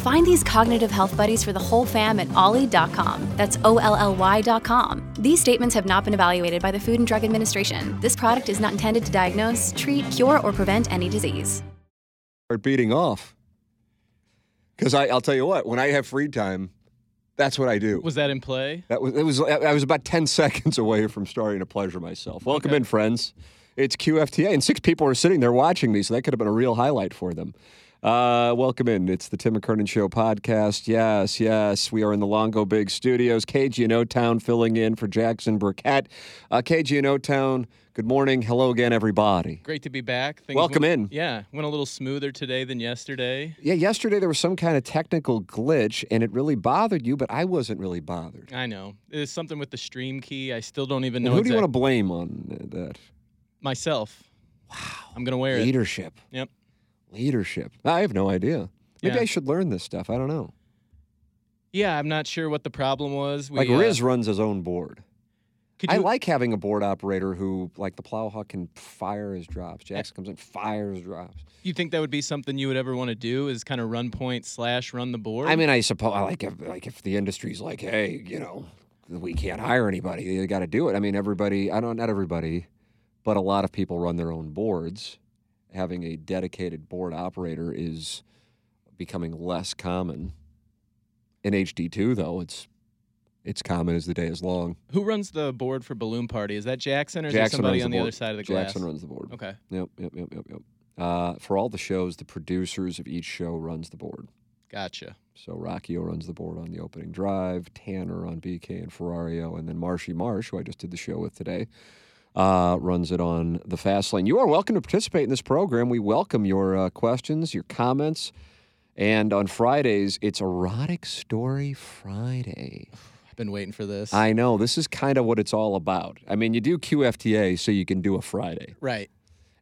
Find these cognitive health buddies for the whole fam at olly.com. That's O L L Y.com. These statements have not been evaluated by the Food and Drug Administration. This product is not intended to diagnose, treat, cure, or prevent any disease. Start beating off. Because I'll tell you what, when I have free time, that's what I do. Was that in play? That was it was I was about 10 seconds away from starting to pleasure myself. Welcome Okay. in, friends. It's QFTA, and six people are sitting there watching me, so that could have been a real highlight for them. Uh, welcome in. It's the Tim McKernan Show podcast. Yes, yes. We are in the Longo Biggs Studios. KG in O Town filling in for Jackson Burkett. Uh, KG in O Town, good morning. Hello again, everybody. Great to be back. Things Welcome went- in. Yeah, went a little smoother today than yesterday. Yeah, yesterday there was some kind of technical glitch, and it really bothered you, but I wasn't really bothered. I know. It's something with the stream key. I still don't even And know who do you want to blame on that? myself. Wow. I'm going to wear it. Leadership. Yep. Leadership. I have no idea. Maybe Yeah. I should learn this stuff. I don't know. Yeah, I'm not sure what the problem was. We, like uh, Riz runs his own board. could I you- like having a board operator who, like the plowhawk, can fire his drops. Jackson comes in, fires drops. You think that would be something you would ever want to do? Is kind of run point slash run the board? I mean, I suppose I like if like if the industry's like, hey, you know, we can't hire anybody, they got to do it. I mean, everybody. I don't. Not everybody, but a lot of people run their own boards. Having a dedicated board operator is becoming less common. In HD two, though, it's it's common as the day is long. who runs the board for balloon party? Is that Jackson or is Jackson there somebody runs on the the other side of the Jackson glass? Jackson runs the board. Okay, Yep, yep, yep, yep, yep. Uh, for all the shows, the producers of each show runs the board. gotcha. So Rockio runs the board on the opening drive, Tanner on BK and Ferrario, and then Marshy Marsh, who I just did the show with today, uh, runs it on the fast lane. You are welcome to participate in this program. We welcome your uh, questions, your comments, and on Fridays it's Erotic Story Friday. I've been waiting for this. I know this is kind of what it's all about. I mean, you do QFTA so you can do a Friday right.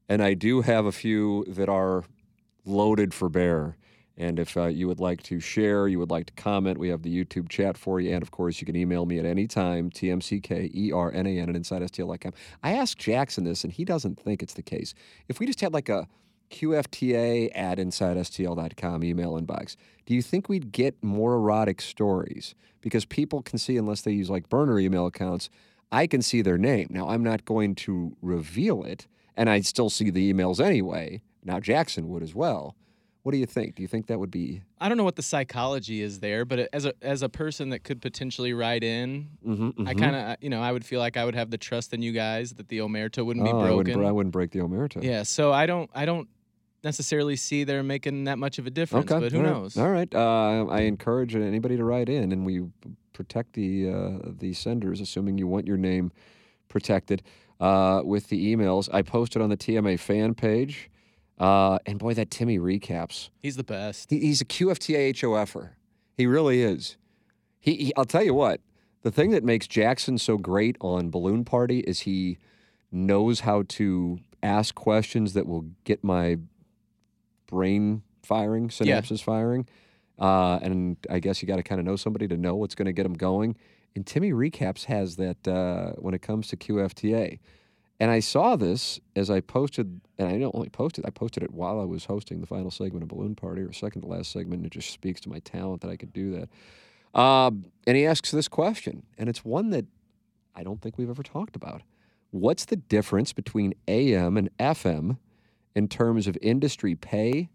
and I do have a few that are loaded for bear. And if uh, you would like to share, you would like to comment, we have the YouTube chat for you. And of course, you can email me at any time, tmckeRNAN at InsideSTL.com. I asked Jackson this, and he doesn't think it's the case. If we just had like a QFTA at InsideSTL.com email inbox, do you think we'd get more erotic stories? Because people can see, unless they use like burner email accounts, I can see their name. Now, I'm not going to reveal it, and I'd still see the emails anyway. Now, Jackson would as well. What do you think? Do you think that would be? I don't know what the psychology is there, but as a as a person that could potentially write in, Mm-hmm, I kind of you know I would feel like I would have the trust in you guys that the omerta wouldn't be oh, I wouldn't, broken. I wouldn't break the omerta. yeah, so I don't I don't necessarily see they're making that much of a difference, Okay. but who all right, knows? All right. Uh, I encourage anybody to write in, and we protect the uh, the senders, assuming you want your name protected uh, with the emails. I posted on the TMA fan page, uh, and boy, that Timmy recaps. He's the best. He, he's a QFTA HOFer. He really is. He, he, I'll tell you what. The thing that makes Jackson so great on Balloon Party is he knows how to ask questions that will get my brain firing, Yeah. synapses firing. Uh, and I guess you got to kind of know somebody to know what's going to get them going. And Timmy Recaps has that uh, when it comes to QFTA. And I saw this as I posted, and I not only posted, I posted it while I was hosting the final segment of Balloon Party, or second to last segment. It just speaks to my talent that I could do that. Um, and he asks this question, and it's one that I don't think we've ever talked about. What's the difference between AM and FM in terms of industry pay,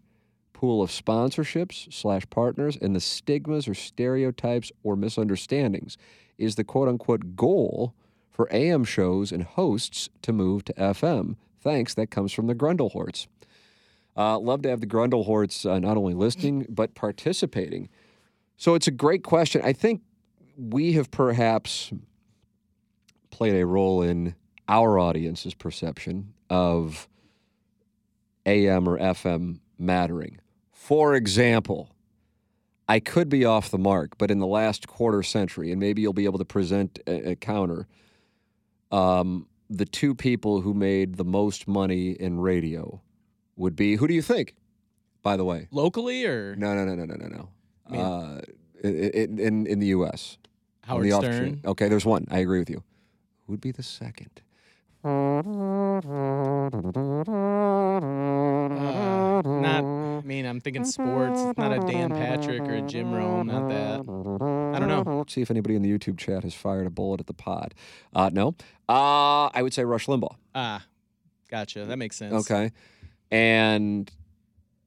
pool of sponsorships slash partners, and the stigmas or stereotypes or misunderstandings? Is the quote unquote goal for AM shows and hosts to move to FM? Thanks. That comes from the Grundlehorts. Uh, love to have the Grundlehorts uh, not only listening but participating. So it's a great question. I think we have perhaps played a role in our audience's perception of AM or FM mattering. For example, I could be off the mark, but in the last quarter century, and maybe you'll be able to present a, a counter, um, the two people who made the most money in radio would be who do you think? By the way, Locally or no, no, no, no, no, no, no. I mean- uh, in, in in the U.S. Howard the Stern? Okay, there's one. I agree with you. Who'd be the second? Uh, not. I mean, I'm thinking sports. It's not a Dan Patrick or a Jim Rome. Not that. I don't know. Let's see if anybody in the YouTube chat has fired a bullet at the pod. Uh, no. Uh, I would say Rush Limbaugh. Ah, gotcha. That makes sense. Okay. And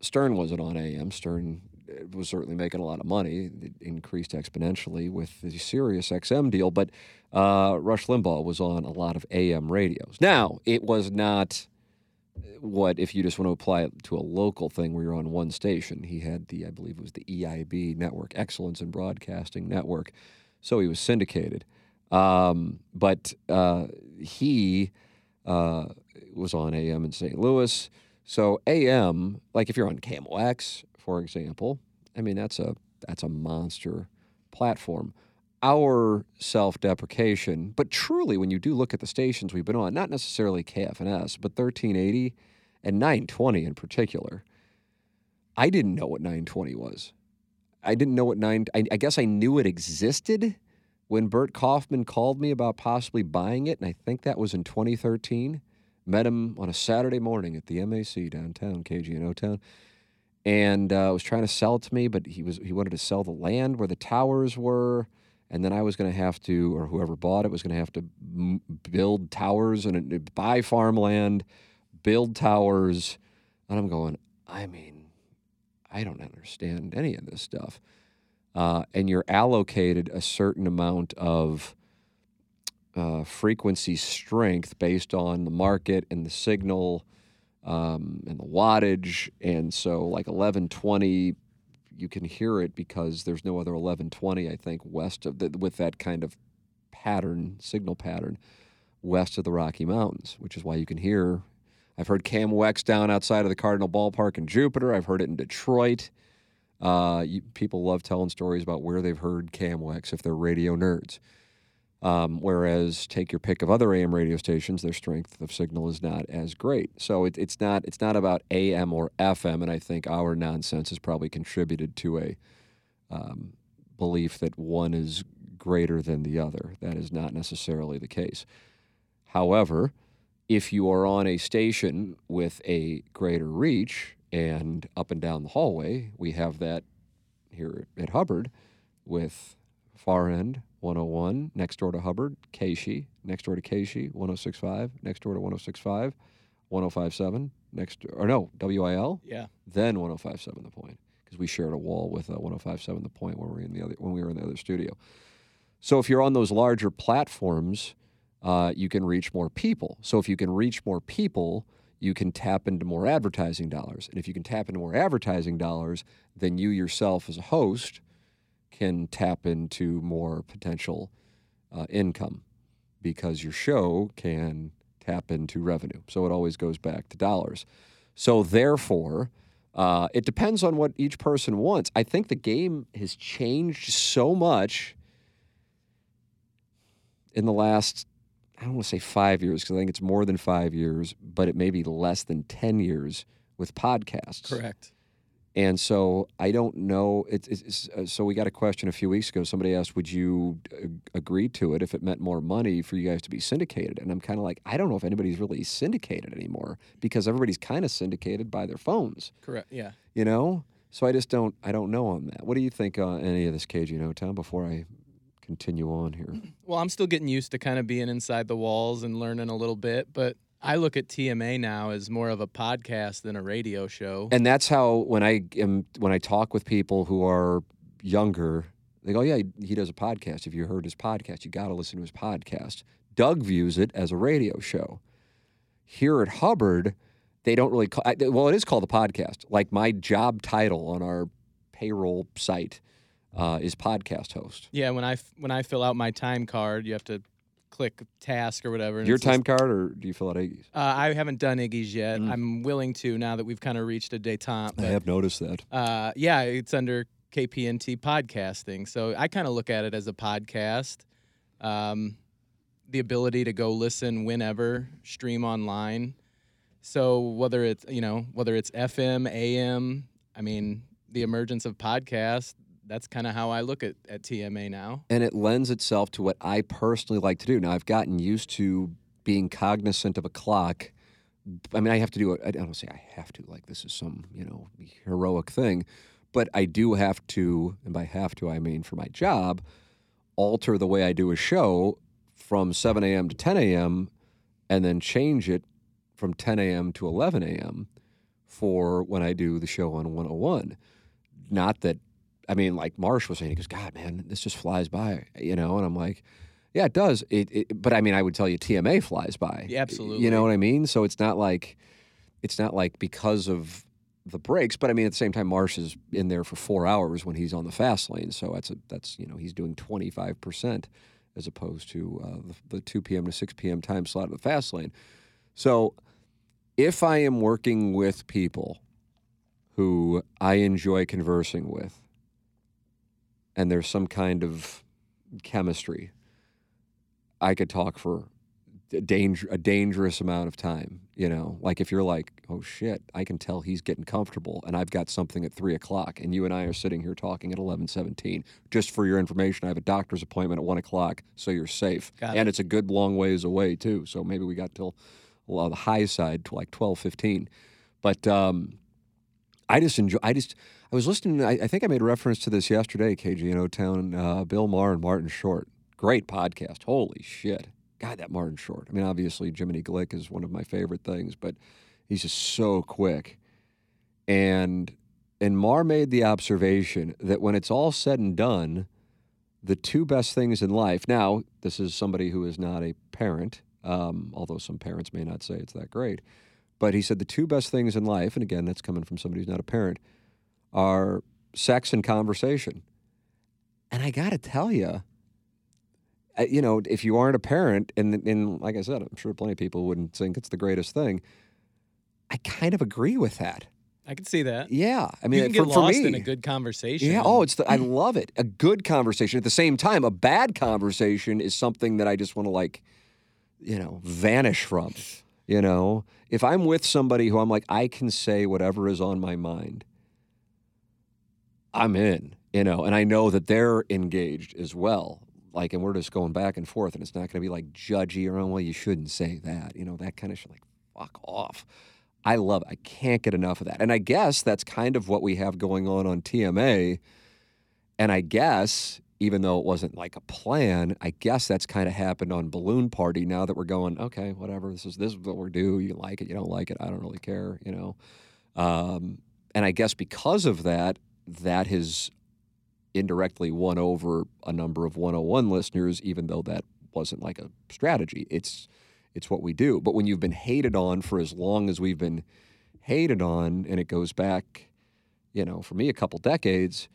Stern wasn't on AM. Stern uh, was certainly making a lot of money. It increased exponentially with the Sirius XM deal, but uh, Rush Limbaugh was on a lot of AM radios. Now, it was not what if you just want to apply it to a local thing where you're on one station. He had the, I believe it was the EIB network, Excellence in Broadcasting Network. So he was syndicated. Um, but uh, he uh, was on AM in St. Louis. So AM, like if you're on KMOX, for example, I mean that's a that's a monster platform. Our self-deprecation, but truly, when you do look at the stations we've been on, not necessarily KFNS, but 1380 and 920 in particular, I didn't know what 920 was. I didn't know what nine. I, I guess I knew it existed when Bert Kaufman called me about possibly buying it, and I think that was in 2013. Met him on a Saturday morning at the MAC downtown, KG in O Town, and uh, was trying to sell it to me, but he was he wanted to sell the land where the towers were, and then I was going to have to, or whoever bought it was going to have to m- build towers and uh, buy farmland, build towers, and I'm going. I mean, I don't understand any of this stuff. Uh, and you're allocated a certain amount of uh, frequency strength based on the market and the signal um, and the wattage. And so, like 1120, you can hear it because there's no other 1120, I think, west of the, with that kind of pattern, signal pattern, west of the Rocky Mountains, which is why you can hear. I've heard KMOX down outside of the Cardinal Ballpark in Jupiter. I've heard it in Detroit. Uh, you, people love telling stories about where they've heard KMOX if they're radio nerds. Um, whereas take your pick of other AM radio stations, their strength of signal is not as great. So it, it's not it's not about AM or FM, and I think our nonsense has probably contributed to a um, belief that one is greater than the other. That is not necessarily the case. However, if you are on a station with a greater reach and up and down the hallway, we have that here at Hubbard with Far End 101 next door to Hubbard, KSHE next door to KSHE 1065 next door to 1065, 1057 next or no WIL Yeah. then 1057 the point because we shared a wall with uh, 1057 the point when we were in the other when we were in the other studio. So if you're on those larger platforms, uh, you can reach more people. So if you can reach more people, you can tap into more advertising dollars. And if you can tap into more advertising dollars, then you yourself as a host can tap into more potential uh, income because your show can tap into revenue. So it always goes back to dollars. So therefore, uh, it depends on what each person wants. I think the game has changed so much in the last, I don't want to say five years because I think it's more than five years, but it may be less than 10 years with podcasts. Correct. And so I don't know. It's, it's, uh, so we got a question a few weeks ago. Somebody asked, "Would you uh, agree to it if it meant more money for you guys to be syndicated?" And I'm kind of like, I don't know if anybody's really syndicated anymore because everybody's kind of syndicated by their phones, Correct. Yeah. you know. So I just don't. I don't know on that. What do you think on any of this, KG No Town? Before I continue on here, Well, I'm still getting used to kind of being inside the walls and learning a little bit, but I look at TMA now as more of a podcast than a radio show. and that's how when I am when I talk with people who are younger, they go, "Yeah, he, does a podcast. If you heard his podcast, you got to listen to his podcast." Doug views it as a radio show. Here at Hubbard, they don't really call. Well, it is called a podcast. Like my job title on our payroll site uh, is podcast host. Yeah, when I when I fill out my time card, you have to click task or whatever. Your it's just- time card, or do you fill out Iggy's? uh, I haven't done Iggy's yet. Mm. I'm willing to now that we've kind of reached a détente. But, I have noticed that. uh, yeah, it's under KPNT podcasting. So I kind of look at it as a podcast. Um, the ability to go listen whenever, stream online. So whether it's you know whether it's FM, AM, I mean the emergence of podcasts. That's kind of how I look at, at TMA now. and it lends itself to what I personally like to do. Now I've gotten used to being cognizant of a clock. I mean, I have to do it. I don't say I have to. Like this is some you know heroic thing, but I do have to, and by have to I mean for my job, alter the way I do a show from 7 a.m. to 10 a.m. and then change it from 10 a.m. to 11 a.m. for when I do the show on 101. Not that I mean, like Marsh was saying, he goes, God, man, this just flies by, you know? And I'm like, yeah, it does. It, it, but I mean, I would tell you TMA flies by. Yeah, absolutely. You know what I mean? So it's not like, it's not like because of the breaks, but I mean, at the same time, Marsh is in there for four hours when he's on the fast lane. So that's, a, that's, you know, he's doing 25% as opposed to uh, the, the 2 p.m. to 6 p.m. time slot of the fast lane. So if I am working with people who I enjoy conversing with, and there's some kind of chemistry, I could talk for a, danger, a dangerous amount of time. You know, like if you're like, oh shit, I can tell he's getting comfortable, and I've got something at three o'clock, and you and I are sitting here talking at eleven seventeen. Just for your information, I have a doctor's appointment at one o'clock, so you're safe, Got and it. it's a good long ways away too. So maybe we got till well, the high side to like twelve fifteen, but. um I just enjoy. I just. I was listening. I, I think I made reference to this yesterday. KGNO Town. Uh, Bill Maher and Martin Short. Great podcast. Holy shit. God, that Martin Short. I mean, obviously Jiminy Glick is one of my favorite things, but he's just so quick. And and Maher made the observation that when it's all said and done, the two best things in life. Now, this is somebody who is not a parent, um, although some parents may not say it's that great. But he said the two best things in life, and again, that's coming from somebody who's not a parent, are sex and conversation. And I got to tell you, uh, you know, if you aren't a parent, and, and like I said, I'm sure plenty of people wouldn't think it's the greatest thing. I kind of agree with that. I can see that. Yeah, I mean, you can for, get for lost me, in a good conversation. yeah. Oh, it's the, I love it. A good conversation. At the same time, a bad conversation is something that I just want to like, you know, vanish from. You know, if I'm with somebody who I'm like, I can say whatever is on my mind. I'm in. You know, and I know that they're engaged as well. Like, and we're just going back and forth, and it's not going to be like judgy or, oh, well, you shouldn't say that. You know, that kind of shit. Like, fuck off. I love it. I can't get enough of that. And I guess that's kind of what we have going on on TMA. And I guess, even though it wasn't like a plan, I guess that's kind of happened on Balloon Party now that we're going, okay, whatever, this is this is what we're do. You like it, you don't like it, I don't really care, you know. Um, and I guess because of that, that has indirectly won over a number of 101 listeners, even though that wasn't like a strategy. It's it's what we do. But when you've been hated on for as long as we've been hated on, and it goes back, you know, for me a couple decades,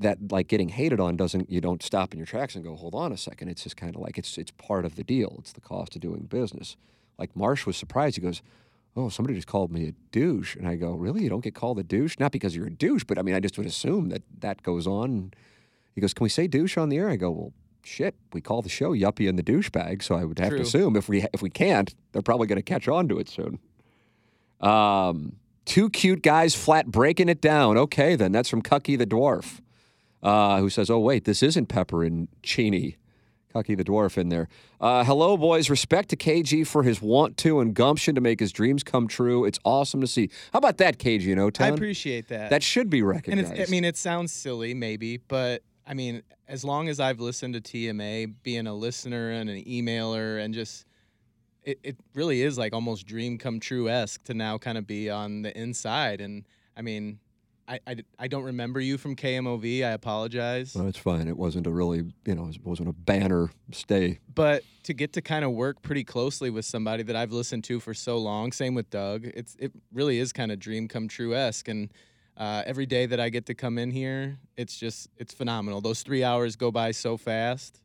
that like getting hated on doesn't you don't stop in your tracks and go, hold on a second. It's just kind of like it's it's part of the deal. It's the cost of doing business. Like Marsh was surprised. He goes, Oh, somebody just called me a douche. And I go, Really? You don't get called a douche? Not because you're a douche, but I mean I just would assume that that goes on. He goes, Can we say douche on the air? I go, Well, shit, we call the show Yuppie and the douchebag, so I would have True. to assume if we if we can't, they're probably going to catch on to it soon. Um, two cute guys flat breaking it down. Okay, then that's from Cucky the dwarf, uh, who says, "Oh wait, this isn't Pepper and Cheney." Cucky the dwarf in there. Uh, hello, boys. Respect to KG for his want to and gumption to make his dreams come true. It's awesome to see. How about that, KG? You know, I appreciate that. that should be and recognized. it's, I mean, it sounds silly, maybe, but I mean, as long as I've listened to TMA, being a listener and an emailer, and just it, it really is like almost dream come true esque to now kind of be on the inside. And I mean, I, I, I don't remember you from KMOV. I apologize. Well, it's fine. It wasn't a really, you know, it wasn't a banner stay. But to get to kind of work pretty closely with somebody that I've listened to for so long, same with Doug, it's it really is kind of dream come true esque. And uh, every day that I get to come in here, it's just it's phenomenal. Those three hours go by so fast,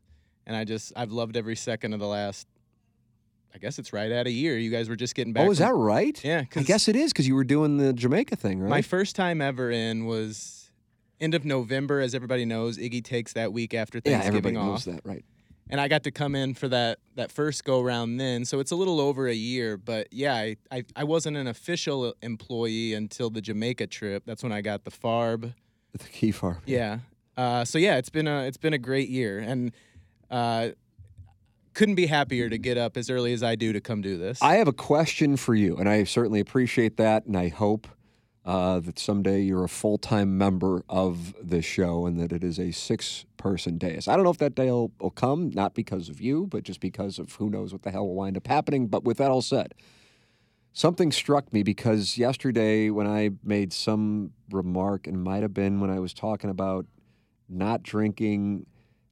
and I just I've loved every second of the last. I guess it's right at a year. You guys were just getting back. Oh, is from- that right? Yeah, I guess it is because you were doing the Jamaica thing, right? My first time ever in was end of November, as everybody knows. Iggy takes that week after Thanksgiving yeah, everybody off, knows that, right? and I got to come in for that that first go round then. So it's a little over a year, but yeah, I, I I wasn't an official employee until the Jamaica trip. That's when I got the FARB. The key farm. Yeah. Uh, so yeah, it's been a it's been a great year, and uh, couldn't be happier to get up as early as I do to come do this. I have a question for you, and I certainly appreciate that, and I hope uh, that someday you're a full time member of this show and that it is a six person dais. I don't know if that day will, will come, not because of you, but just because of who knows what the hell will wind up happening. But with that all said, something struck me because yesterday when I made some remark, and might have been when I was talking about not drinking,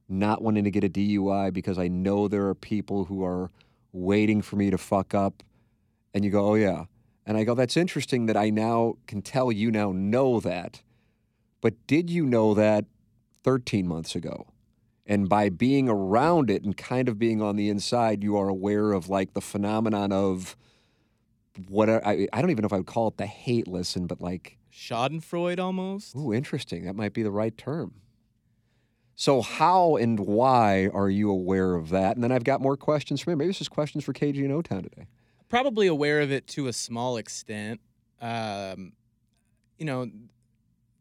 not wanting to get a DUI because I know there are people who are waiting for me to fuck up. And you go, oh, yeah. And I go, that's interesting that I now can tell you now know that. But did you know that 13 months ago? And by being around it and kind of being on the inside, you are aware of like the phenomenon of what I, I don't even know if I would call it the hate listen, but like Schadenfreude almost. Ooh, interesting. That might be the right term. So, how and why are you aware of that? And then I've got more questions for me. Maybe this is questions for KG and O Town today. probably aware of it to a small extent. Um, you know,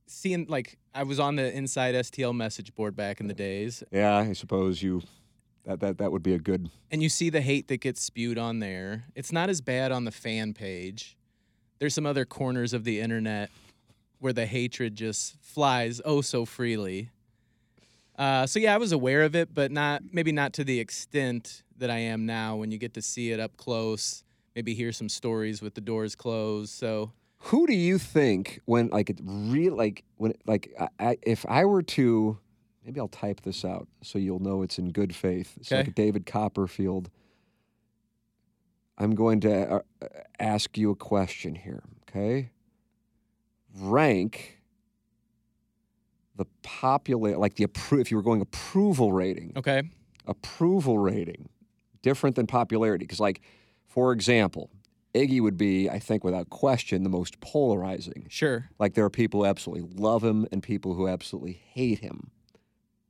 seeing like I was on the inside STL message board back in the days, Yeah, I suppose you that that that would be a good. and you see the hate that gets spewed on there. It's not as bad on the fan page. There's some other corners of the internet where the hatred just flies oh so freely. Uh, so yeah, I was aware of it, but not maybe not to the extent that I am now. When you get to see it up close, maybe hear some stories with the doors closed. So Who do you think when like it real like when like I, I, if I were to maybe I'll type this out so you'll know it's in good faith. It's Okay. like David Copperfield. I'm going to uh, uh, ask you a question here, okay? Rank the popular like the appro- if you were going approval rating okay, approval rating different than popularity. Because like for example iggy would be i think without question the most polarizing. Sure. like there are people who absolutely love him and people who absolutely hate him.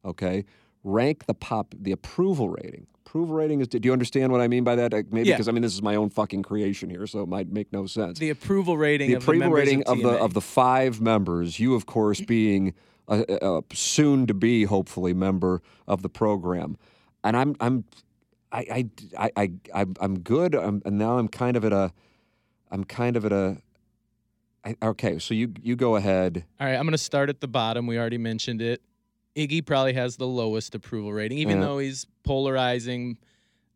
Okay? Rank the pop the approval rating. Approval rating is do you understand what i mean by that? Like, maybe Yeah. because i mean this is my own fucking creation here so it might make no sense. The approval rating the of approval the rating of, of the of the five members, you of course being a, a, soon to be hopefully member of the program, and I'm I'm I I I, I I'm, I'm good, I'm, and now I'm kind of at a I'm kind of at a I, okay. So you you go ahead. All right, I'm going to start at the bottom. We already mentioned it. Iggy probably has the lowest approval rating, even Yeah. though he's polarizing.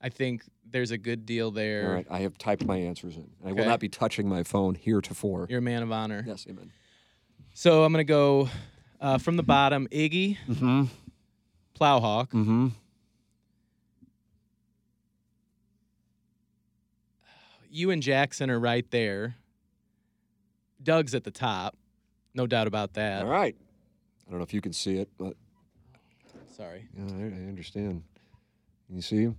I think there's a good deal there. All right, I have typed my answers in. I will not be touching my phone heretofore. You're a man of honor. Yes, amen. So I'm going to go uh, from the bottom Iggy, Mm-hmm. Plowhawk, Mm-hmm. you and Jackson are right there. Doug's at the top. No doubt about that. All right. I don't know if you can see it, but Sorry. yeah, I, I understand. Can you see him?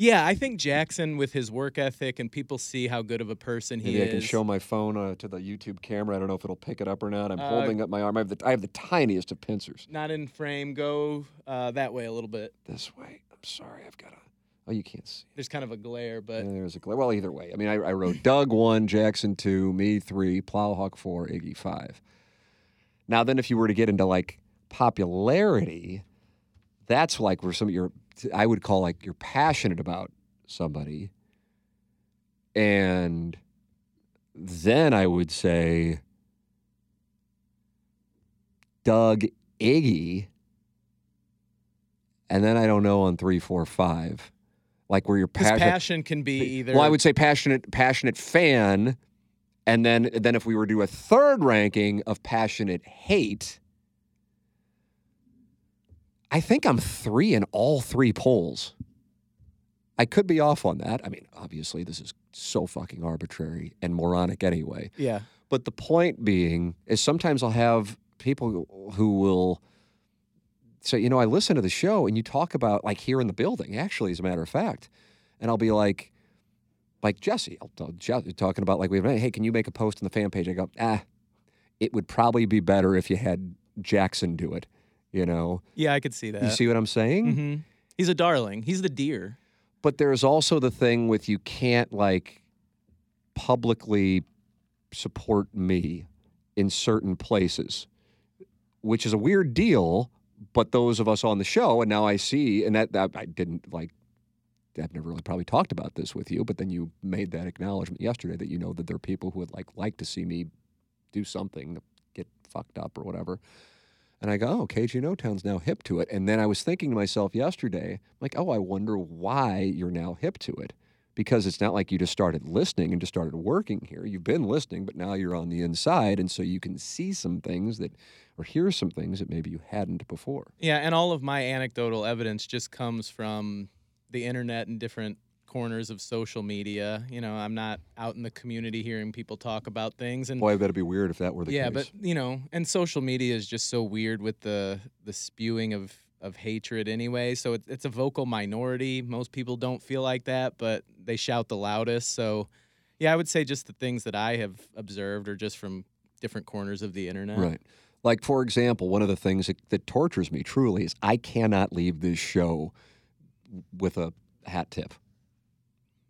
Yeah, I think Jackson, with his work ethic, and people see how good of a person he is. Maybe I can show my phone uh, to the YouTube camera. I don't know if it'll pick it up or not. I'm Uh, holding up my arm. I have the I have the tiniest of pincers. Not in frame. Go uh, that way a little bit. This way. I'm sorry. I've got a. Oh, you can't see. There's kind of a glare, but Yeah, there's a gla- well. Either way. I mean, I, I wrote Doug one, Jackson two, me three, Plowhawk four, Iggy five. Now then, if you were to get into like popularity, that's like where some of your I would call like you're passionate about somebody, and then I would say Doug Iggy, and then I don't know on three, four, five, like where you're his passionate. passion can be either. Well, I would say passionate, passionate fan, And then then if we were to do a third ranking of passionate hate, I think I'm three in all three polls. I could be off on that. I mean, obviously, this is so fucking arbitrary and moronic anyway. Yeah. But the point being is sometimes I'll have people who will say, you know, I listen to the show and you talk about like here in the building, actually, as a matter of fact. And I'll be like, like Jesse, I'll tell Jesse talking about like we hey, can you make a post on the fan page? I go, ah, it would probably be better if you had Jackson do it. You know, Yeah, I could see that. you see what I'm saying? hmm He's a darling. He's the deer. But there's also the thing with you can't like publicly support me in certain places, which is a weird deal. But those of us on the show, and now I see, and that, that I didn't like. I've never really probably talked about this with you, but then you made that acknowledgement yesterday that you know that there are people who would like like to see me do something, get fucked up or whatever. And I go, oh, KG No Town's now hip to it. And then I was thinking to myself yesterday, like, oh, I wonder why you're now hip to it. Because it's not like you just started listening and just started working here. You've been listening, but now you're on the inside. And so you can see some things that, or hear some things that maybe you hadn't before. Yeah, and all of my anecdotal evidence just comes from the internet and different corners of social media. You know, I'm not out in the community hearing people talk about things and Boy, that'd be weird if that were the yeah, case. Yeah, but you know, and social media is just so weird with the the spewing of of hatred anyway. So it's it's a vocal minority. Most people don't feel like that, but they shout the loudest. So yeah, I would say just the things that I have observed are just from different corners of the internet. Right. Like, for example, one of the things that, that tortures me truly is I cannot leave this show with a hat tip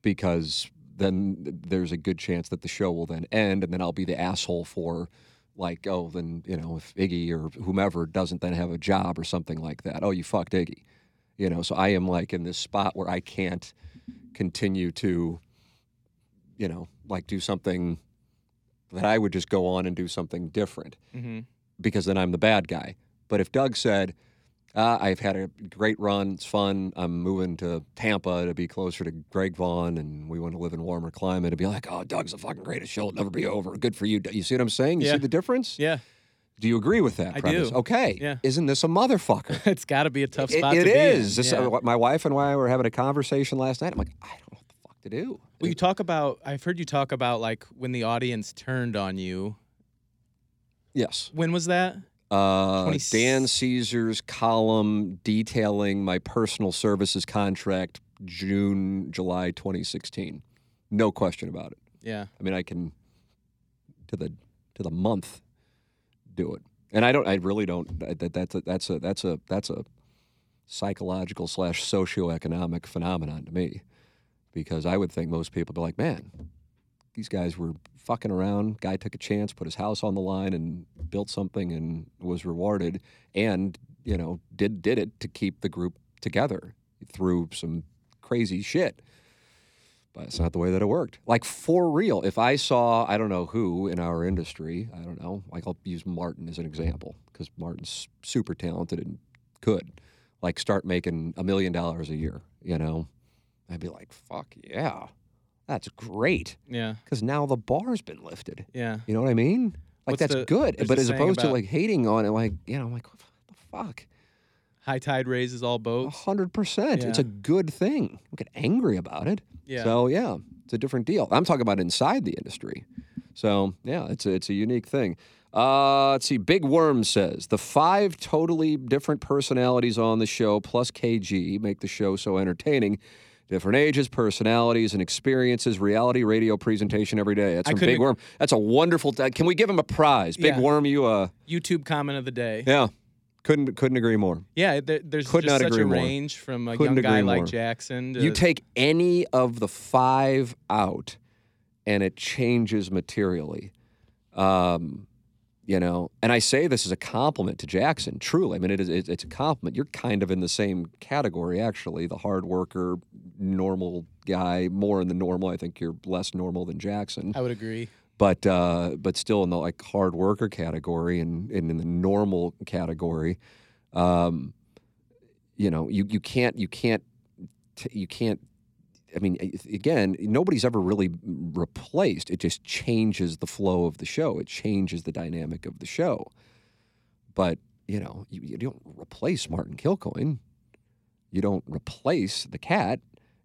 because then there's a good chance that the show will then end and then I'll be the asshole for like, oh, then, you know, if Iggy or whomever doesn't then have a job or something like that. Oh, you fucked Iggy. You know, so I am like in this spot where I can't continue to, you know, like do something that I would just go on and do something different Mm-hmm. because then I'm the bad guy. But if Doug said, uh, I've had a great run, it's fun, I'm moving to Tampa to be closer to Greg Vaughn, and we want to live in warmer climate, it'd be like, oh, Doug's the fucking greatest show, it'll never be over. Good for you. You see what I'm saying? You Yeah. see the difference? Yeah, Do you agree with that? I premise? do. Okay. Yeah. Isn't this a motherfucker? it's got to be a tough spot. it to be in. is. This- Yeah. uh, my wife and I were having a conversation last night. I'm like, I don't know what the fuck to do. Well, you talk about. I've heard you talk about like when the audience turned on you. yes. When was that? Uh, 20 Dan Caesar's column detailing my personal services contract, June, July 2016. No question about it. Yeah. I mean, I can to the to the month do it, and I don't. I really don't. That that's a, that's a that's a that's a psychological slash socioeconomic phenomenon to me, because I would think most people be like, man, these guys were fucking around. Guy took a chance, put his house on the line, and built something, and was rewarded, and you know did did it to keep the group together through some crazy shit. But it's not the way that it worked. Like for real, if I saw I don't know who in our industry, I don't know, like I'll use Martin as an example because Martin's super talented and could like start making a million dollars a year, you know, I'd be like, fuck yeah, that's great Yeah. because now the bar's been lifted. Yeah. You know what I mean? Like What's that's the- good. But as opposed to like hating on it, like you know, I'm like what the fuck. High tide raises all A boats. hundred percent. It's a good thing. Don't get angry about it. Yeah. So yeah, it's a different deal. I'm talking about inside the industry. So yeah, it's a, it's a unique thing. Uh, let's see. Big Worm says the five totally different personalities on the show plus KG make the show so entertaining. Different ages, personalities, and experiences. Reality radio presentation every day. That's I from Big Worm. That's a wonderful. Can we give him a prize? Big Yeah. Worm, you uh, YouTube comment of the day. yeah, couldn't couldn't agree more. Yeah, there, there's Could just such a more. range from a Couldn't young guy agree like more. Jackson to You take any of the five out, and it changes materially. Um, you know, and I say this as a compliment to Jackson. Truly, I mean, it is. It's a compliment. You're kind of in the same category, actually. The hard worker, normal guy, more in the normal. I think you're less normal than Jackson, I would agree. but uh, but still in the like hard worker category and, and in the normal category. Um, you know, you you can't you can't t- you can't I mean, again, nobody's ever really replaced. It just changes the flow of the show. It changes the dynamic of the show. But you know, you, you don't replace Martin Kilcoyne. You don't replace the cat.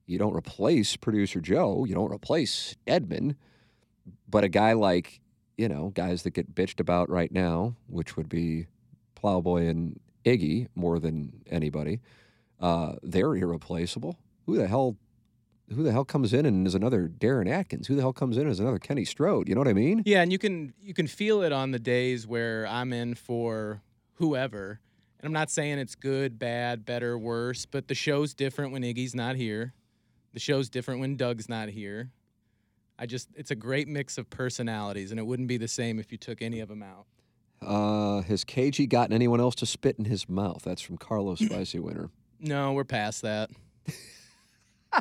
You don't replace producer Joe. You don't replace Edmund. But a guy like, you know, guys that get bitched about right now, which would be Plowboy and Iggy more than anybody, uh, they're irreplaceable. Who the hell who the hell comes in and is another Darren Atkins? Who the hell comes in as another Kenny Strode? You know what I mean? Yeah, and you can you can feel it on the days where I'm in for whoever. And I'm not saying it's good, bad, better, worse, but the show's different when Iggy's not here. The show's different when Doug's not here. I just it's a great mix of personalities and it wouldn't be the same if you took any of them out. Uh, has KG gotten anyone else to spit in his mouth? That's from Carlos Spicy Winter. No, we're past that.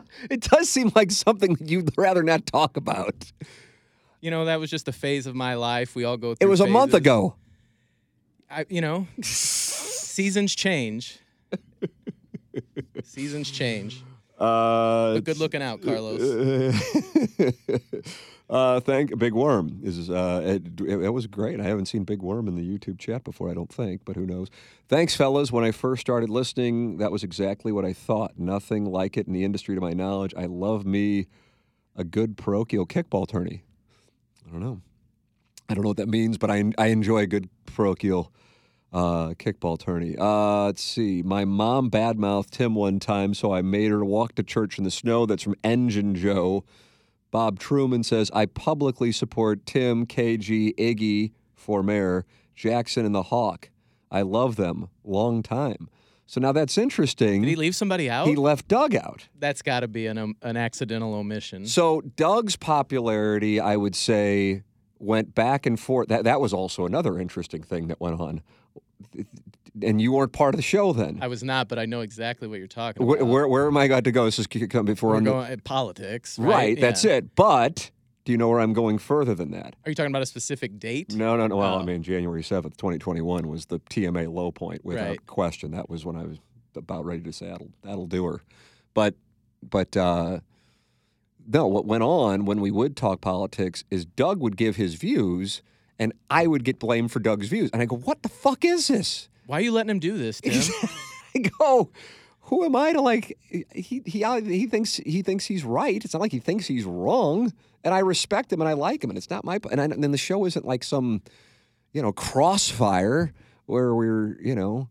it does seem like something that you'd rather not talk about. You know, that was just a phase of my life. We all go through. It through was a month ago. I, you know, seasons change. seasons change. Uh, But good looking out, Carlos. uh, thank Big Worm is uh, it, it, was great. I haven't seen Big Worm in the YouTube chat before. I don't think, but who knows? Thanks, fellas. When I first started listening, that was exactly what I thought. Nothing like it in the industry, to my knowledge. I love me a good parochial kickball tourney. I don't know. I don't know what that means, but I I enjoy a good parochial uh, kickball tourney. Uh, let's see. My mom badmouthed Tim one time, so I made her walk to church in the snow. That's from Engine Joe. Bob Truman says, I publicly support Tim, KG, Iggy for mayor, Jackson, and the Hawk. I love them. Long time. So now that's interesting. Did he leave somebody out? He left Doug out. That's got to be an um, an accidental omission. So Doug's popularity, I would say, went back and forth. That that was also another interesting thing that went on. And you weren't part of the show then. I was not, but I know exactly what you're talking Where, about. where, where am I got to go? This is come before We're I'm going at politics, right. right? That's Yeah. it. But do you know where I'm going further than that? Are you talking about a specific date? No, no, no. Well, I Oh. mean, January 7th, 2021 was the TMA low point without Right. question. That was when I was about ready to say that'll, that'll do her. But, but, uh, no, what went on when we would talk politics is Doug would give his views and I would get blamed for Doug's views. And I go, what the fuck is this? Why are you letting him do this, Tim? I go, oh, who am I to like? He he he thinks he thinks he's right. It's not like he thinks he's wrong, and I respect him and I like him, and it's not my. And, I, and then the show isn't like some, you know, crossfire where we're you know.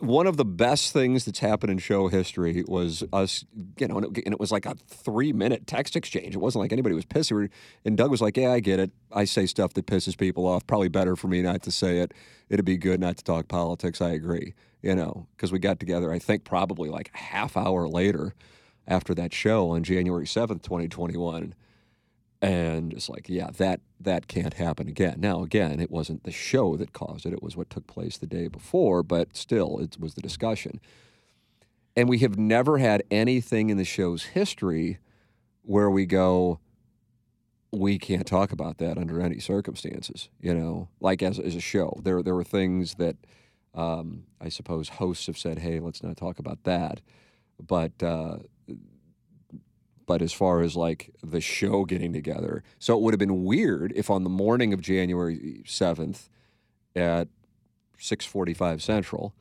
One of the best things that's happened in show history was us, you know, and it, and it was like a three-minute text exchange. It wasn't like anybody was pissed. We and Doug was like, "Yeah, I get it. I say stuff that pisses people off. Probably better for me not to say it. It'd be good not to talk politics. I agree." You know, because we got together. I think probably like a half hour later, after that show on January seventh, twenty twenty-one, and it's like, yeah, that that can't happen again. Now, again, it wasn't the show that caused it; it was what took place the day before. But still, it was the discussion. And we have never had anything in the show's history where we go, we can't talk about that under any circumstances. You know, like as as a show, there there were things that um, I suppose hosts have said, hey, let's not talk about that. But uh, but as far as like the show getting together, so it would have been weird if on the morning of January seventh at six forty five Central,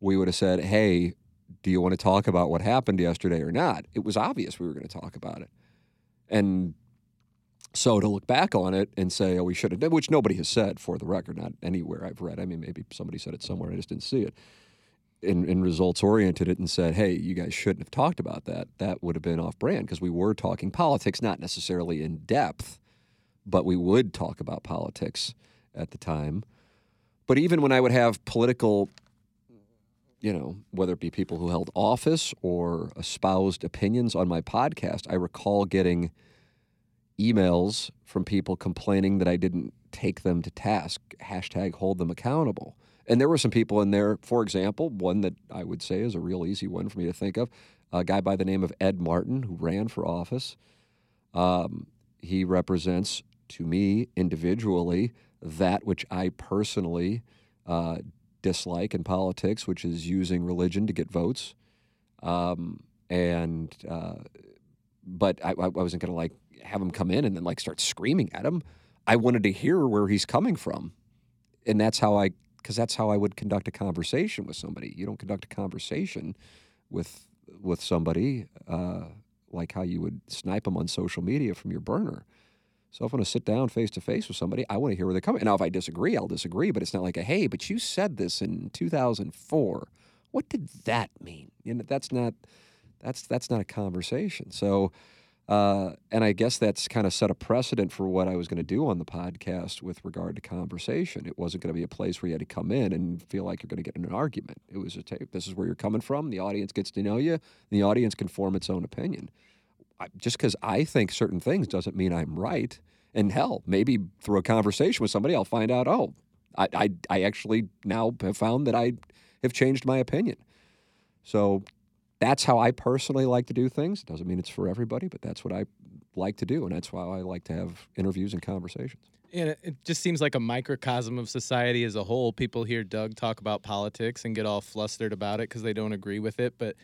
we would have said, hey, do you want to talk about what happened yesterday or not? It was obvious we were going to talk about it, and so to look back on it and say, oh, we should have which nobody has said for the record, not anywhere I've read. I mean, maybe somebody said it somewhere, I just didn't see it. In, in results oriented it and said, hey, you guys shouldn't have talked about that. That would have been off brand because we were talking politics, not necessarily in depth, but we would talk about politics at the time. But even when I would have political, you know, whether it be people who held office or espoused opinions on my podcast, I recall getting emails from people complaining that I didn't take them to task, hashtag hold them accountable. And there were some people in there, for example, one that I would say is a real easy one for me to think of, a guy by the name of Ed Martin who ran for office. Um, he represents, to me individually, that which I personally uh, dislike in politics, which is using religion to get votes. Um, and uh, but I, I wasn't going to like have him come in and then like start screaming at him. I wanted to hear where he's coming from, and that's how I because that's how I would conduct a conversation with somebody. You don't conduct a conversation with with somebody uh, like how you would snipe them on social media from your burner. So if I want to sit down face to face with somebody, I want to hear where they're coming. Now, if I disagree, I'll disagree, but it's not like a hey, but you said this in 2004. What did that mean? Know, that's not that's that's not a conversation. So, uh, and I guess that's kind of set a precedent for what I was going to do on the podcast with regard to conversation. It wasn't going to be a place where you had to come in and feel like you're going to get in an argument. It was a tape. This is where you're coming from. The audience gets to know you. The audience can form its own opinion. I, just because I think certain things doesn't mean I'm right. And hell, maybe through a conversation with somebody, I'll find out. Oh, I, I, I actually now have found that I have changed my opinion. So that's how I personally like to do things. It doesn't mean it's for everybody, but that's what I like to do, and that's why I like to have interviews and conversations. And it- it just seems like a microcosm of society as a whole. People hear Doug talk about politics and get all flustered about it because they don't agree with it. But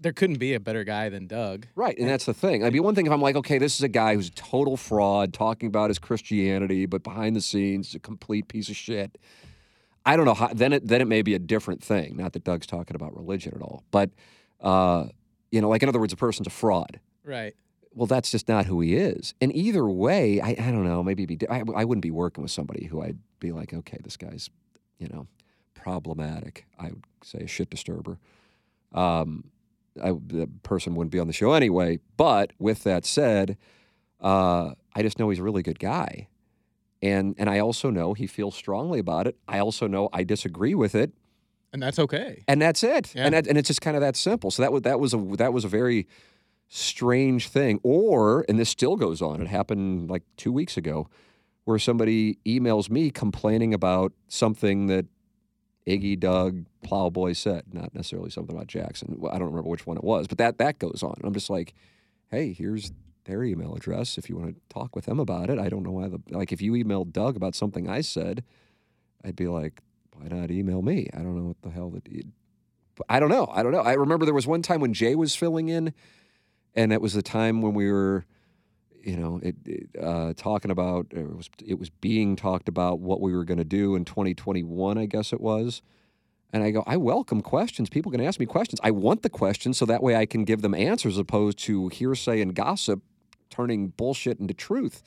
there couldn't be a better guy than Doug. Right, and that's the thing. I'd be one thing if I'm like, okay, this is a guy who's a total fraud, talking about his Christianity, but behind the scenes, a complete piece of shit. I don't know how. Then it then it may be a different thing. Not that Doug's talking about religion at all, but uh, you know, like in other words, a person's a fraud. Right. Well, that's just not who he is. And either way, I, I don't know. Maybe be, I, I wouldn't be working with somebody who I'd be like, okay, this guy's, you know, problematic. I would say a shit disturber. Um, I, the person wouldn't be on the show anyway. But with that said, uh, I just know he's a really good guy, and and I also know he feels strongly about it. I also know I disagree with it, And that's okay. and that's it. Yeah. And that, and it's just kind of that simple. So that was that was a that was a very strange thing. Or and this still goes on. It happened like two weeks ago, where somebody emails me complaining about something that Iggy, Doug, Plowboy said. Not necessarily something about Jackson. I don't remember which one it was, but that that goes on. I'm just like, hey, here's their email address if you want to talk with them about it. I don't know why the like if you emailed Doug about something I said, I'd be like, why not email me? I don't know what the hell that. I don't know. I don't know. I remember there was one time when Jay was filling in, and it was the time when we were, you know, it, it, uh, talking about it was it was being talked about what we were going to do in 2021, I guess it was. And I go, I welcome questions. People can ask me questions. I want the questions so that way I can give them answers opposed to hearsay and gossip turning bullshit into truth.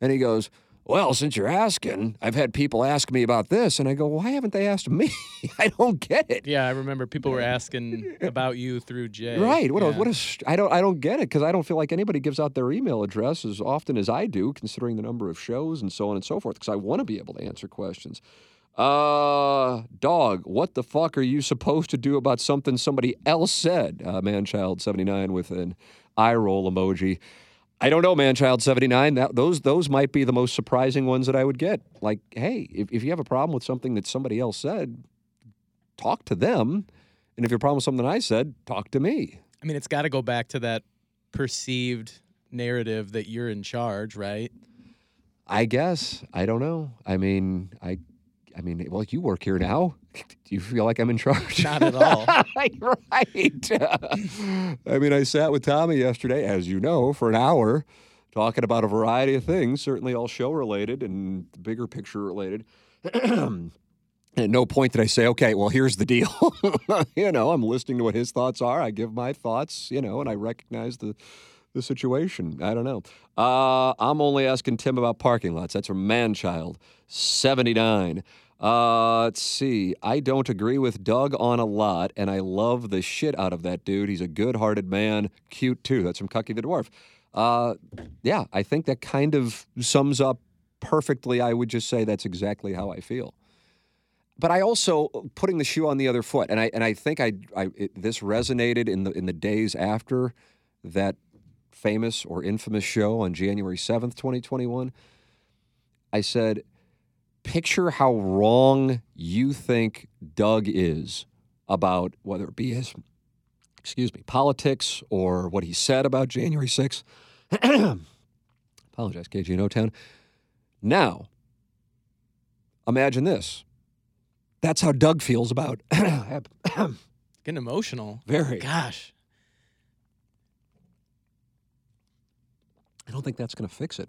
And he goes, Well, since you're asking, I've had people ask me about this. And I go, Why haven't they asked me? I don't get it. Yeah, I remember people were asking about you through Jay. Right. What a Yeah. what a I don't I don't get it because I don't feel like anybody gives out their email address as often as I do, considering the number of shows and so on and so forth. Because I want to be able to answer questions. Uh, dog, what the fuck are you supposed to do about something somebody else said? Uh, Manchild seventy nine with an eye roll emoji. I don't know, Manchild seventy nine. That those those might be the most surprising ones that I would get. Like, hey, if, if you have a problem with something that somebody else said, talk to them. And if you have a problem with something I said, talk to me. I mean, it's got to go back to that perceived narrative that you're in charge, right? I guess. I don't know. I mean, I I mean, well, you work here now. Do you feel like I'm in charge? Not at all. right. I mean, I sat with Tommy yesterday, as you know, for an hour talking about a variety of things, certainly all show related and bigger picture related. and at no point did I say, okay, well, here's the deal. you know, I'm listening to what his thoughts are. I give my thoughts, you know, and I recognize the the situation. I don't know. Uh, I'm only asking Tim about parking lots. That's from Manchild, 79. Uh, let's see. I don't agree with Doug on a lot, and I love the shit out of that dude. He's a good hearted man, cute too. That's from Cucky the Dwarf. Uh, yeah, I think that kind of sums up perfectly. I would just say that's exactly how I feel. But I also putting the shoe on the other foot, and I and I think I, I it, this resonated in the in the days after that famous or infamous show on January 7th, 2021, I said, picture how wrong you think Doug is about whether it be his, excuse me, politics or what he said about January 6th. Apologize, KG in O-Town. Now, imagine this. That's how Doug feels about Getting emotional. very. Gosh. I don't think that's going to fix it.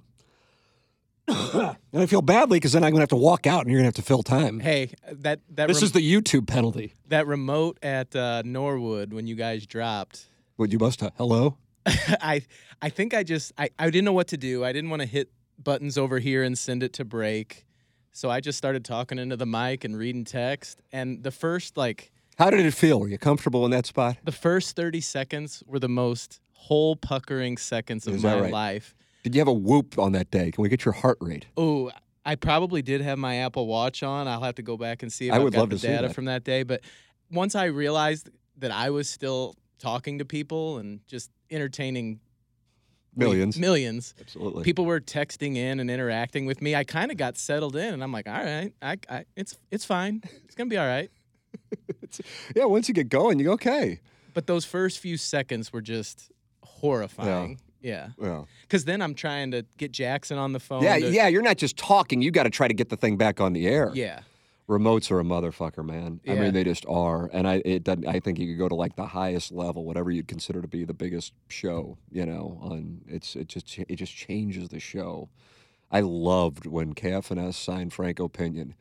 And I feel badly because then I'm going to have to walk out and you're going to have to fill time. Hey, that that this rem- is the YouTube penalty. that remote at uh, Norwood when you guys dropped. Would you must have, hello? I I think I just I, I didn't know what to do. I didn't want to hit buttons over here and send it to break. So I just started talking into the mic and reading text. And the first like How did it feel? Were you comfortable in that spot? the first 30 seconds were the most hole puckering seconds of Is my right? life. Did you have a whoop on that day? Can we get your heart rate? Oh, I probably did have my Apple Watch on. I'll have to go back and see if I would got love the to see data that. from that day. But once I realized that I was still talking to people and just entertaining Millions. millions, Absolutely. people were texting in and interacting with me. I kind of got settled in, and I'm like, all right, I, I, it's it's fine. It's gonna be all right. yeah, once you get going, you go, okay. But those first few seconds were just horrifying. Yeah. Yeah. Because then I'm trying to get Jackson on the phone. Yeah, to- yeah, you're not just talking. You got to try to get the thing back on the air. Yeah. Remotes are a motherfucker, man. I mean, they just are. And I it doesn't I think you could go to like the highest level, whatever you'd consider to be the biggest show, you know, on it's it just it just changes the show. I loved when KFNS signed Frank O. Pinion,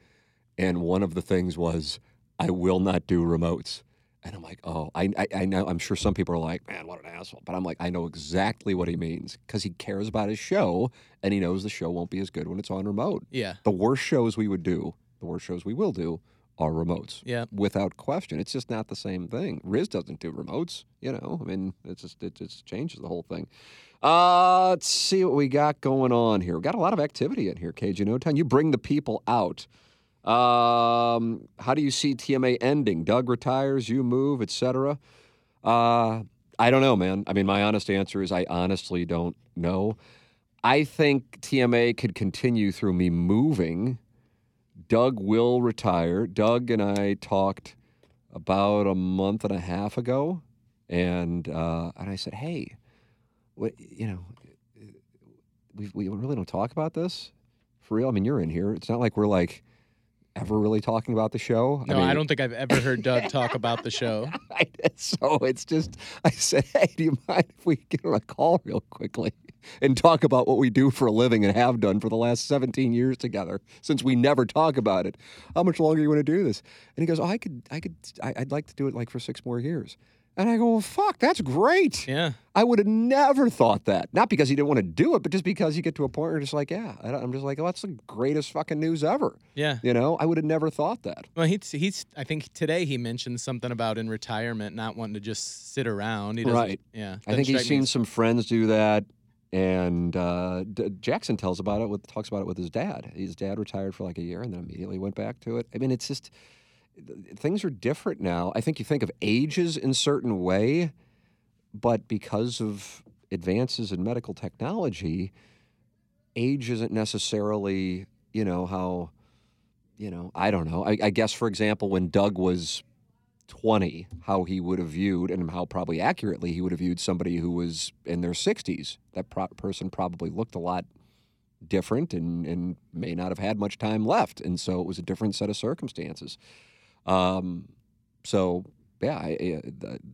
and one of the things was I will not do remotes. And I'm like, oh, I, I, I know. I'm sure some people are like, man, what an asshole. But I'm like, I know exactly what he means because he cares about his show, and he knows the show won't be as good when it's on remote. Yeah. The worst shows we would do, the worst shows we will do, are remotes. Yeah. Without question, it's just not the same thing. Riz doesn't do remotes. You know, I mean, it's just it just changes the whole thing. Uh, let's see what we got going on here. We got a lot of activity in here, KJ No Time. You bring the people out. Um, how do you see TMA ending? Doug retires, you move, etc. Uh, I don't know, man. I mean, my honest answer is I honestly don't know. I think TMA could continue through me moving. Doug will retire. Doug and I talked about a month and a half ago, and uh, and I said, "Hey, what, you know, we we really don't talk about this for real. I mean, you're in here. It's not like we're like ever really talking about the show. No, I, mean, don't think I've ever heard Doug talk about the show. I did. So it's just, I said, hey, do you mind if we get on a call real quickly and talk about what we do for a living and have done for the last 17 years together since we never talk about it? How much longer are you want to do this? And he goes, oh, I could, I could, I, I'd like to do it like for six more years. And I go, well, fuck, that's great. Yeah. I would have never thought that. Not because he didn't want to do it, but just because you get to a point where you're just like, yeah, I don't- I'm just like, oh, that's the greatest fucking news ever. Yeah. You know, I would have never thought that. Well, he's he's. I think today he mentioned something about in retirement not wanting to just sit around. He Right. Yeah. I think he's seen as- some friends do that, and uh, D- Jackson tells about it with talks about it with his dad. His dad retired for like a year and then immediately went back to it. I mean, it's just things are different now. I think you think of ages in certain way, but because of advances in medical technology, age isn't necessarily you know how you know I don't know. I, I guess for example, when Doug was 20 how he would have viewed and how probably accurately he would have viewed somebody who was in their 60s that pro- person probably looked a lot different and, and may not have had much time left and so it was a different set of circumstances um, so yeah I, I,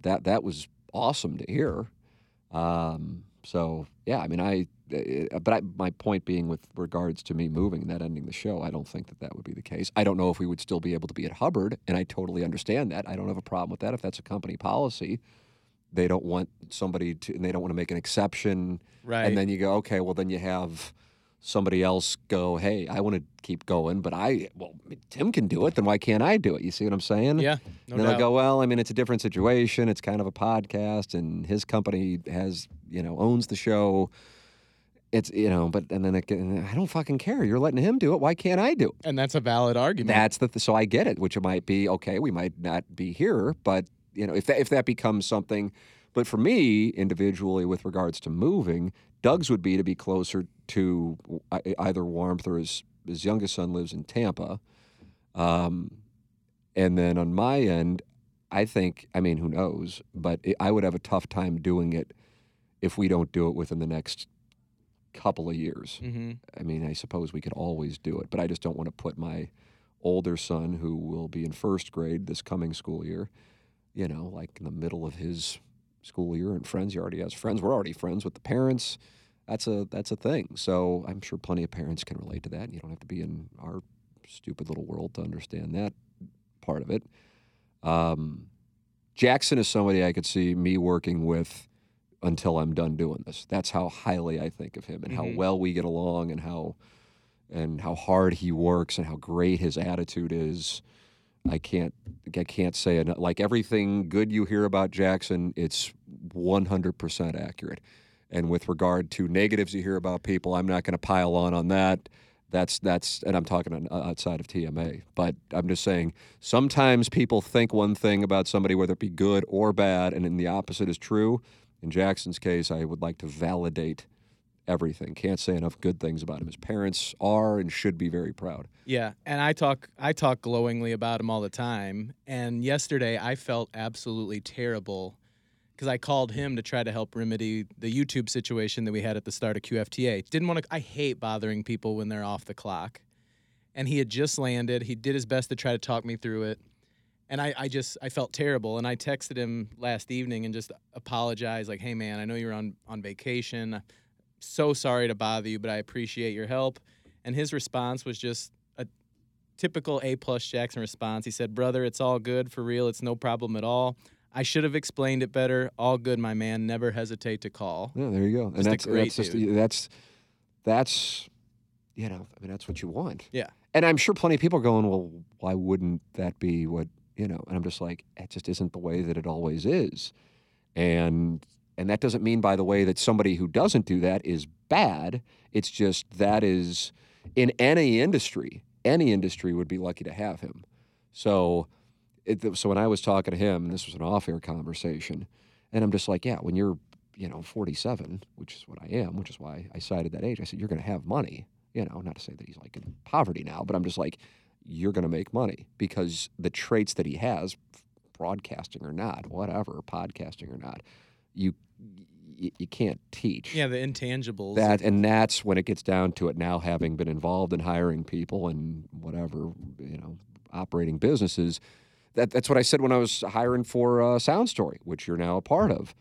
that that was awesome to hear. Um, so yeah i mean i uh, but I, my point being with regards to me moving and that ending the show i don't think that that would be the case. I don't know if we would still be able to be at hubbard and i totally understand that. I don't have a problem with that. If that's a company policy they don't want somebody to and they don't want to make an exception. Right. and then you go okay well then you have somebody else go hey i want to keep going but i well tim can do it then why can't i do it you see what i'm saying Yeah. No and then I go, well, I mean, it's a different situation. It's kind of a podcast, and his company has, you know, owns the show. It's, you know, but and then it, I don't fucking care. You're letting him do it. Why can't I do it? and that's a valid argument. That's the so I get it. Which it might be okay. We might not be here, but you know, if that if that becomes something. But for me, individually, with regards to moving, Doug's would be to be closer to e- either Warmth or his his youngest son lives in Tampa. Um, and then on my end, I think, I mean, who knows, but it, I would have a tough time doing it if we don't do it within the next couple of years. hmm I mean, I suppose we could always do it, but I just don't want to put my older son, who will be in first grade this coming school year, you know, like in the middle of his school year and friends. He already has friends. We're already friends with the parents. That's a that's a thing. So I'm sure plenty of parents can relate to that. And you don't have to be in our stupid little world to understand that part of it. Um, Jackson is somebody I could see me working with until I'm done doing this. That's how highly I think of him and how Mhm. well we get along and how and how hard he works and how great his attitude is. I can't I can't say enough. Like everything good you hear about Jackson, it's 100% accurate. And with regard to negatives you hear about people, I'm not going to pile on on that. That's that's and I'm talking uh, outside of TMA, but I'm just saying sometimes people think one thing about somebody whether it be good or bad and then the opposite is true. In Jackson's case, I would like to validate everything. Can't say enough good things about him. His parents are and should be very proud. Yeah, and I talk I talk glowingly about him all the time. And yesterday I felt absolutely terrible because I called him to try to help remedy the YouTube situation that we had at the start of QFTA. Didn't want to. I hate bothering people when they're off the clock. And he had just landed. He did his best to try to talk me through it. And I, I just I felt terrible. And I texted him last evening and just apologized, like, "Hey man, I know you're on on vacation. So sorry to bother you, but I appreciate your help." And his response was just a typical A plus Jackson response. He said, "Brother, it's all good for real. It's no problem at all. I should have explained it better. All good, my man. Never hesitate to call." Yeah, there you go. Just and that's great that's just that's that's you know, I mean that's what you want. Yeah. And I'm sure plenty of people are going, well, why wouldn't that be what you know? And I'm just like, it just isn't the way that it always is. And and that doesn't mean, by the way, that somebody who doesn't do that is bad. It's just that is in any industry, any industry would be lucky to have him. So, it, so when I was talking to him, and this was an off-air conversation, and I'm just like, yeah, when you're, you know, 47, which is what I am, which is why I cited that age. I said you're going to have money. You know, not to say that he's like in poverty now, but I'm just like, you're going to make money because the traits that he has, broadcasting or not, whatever, podcasting or not, you you, you can't teach Yeah, the intangibles. that and that's when it gets down to it now having been involved in hiring people and whatever you know operating businesses that, that's what i said when i was hiring for uh, sound story which you're now a part of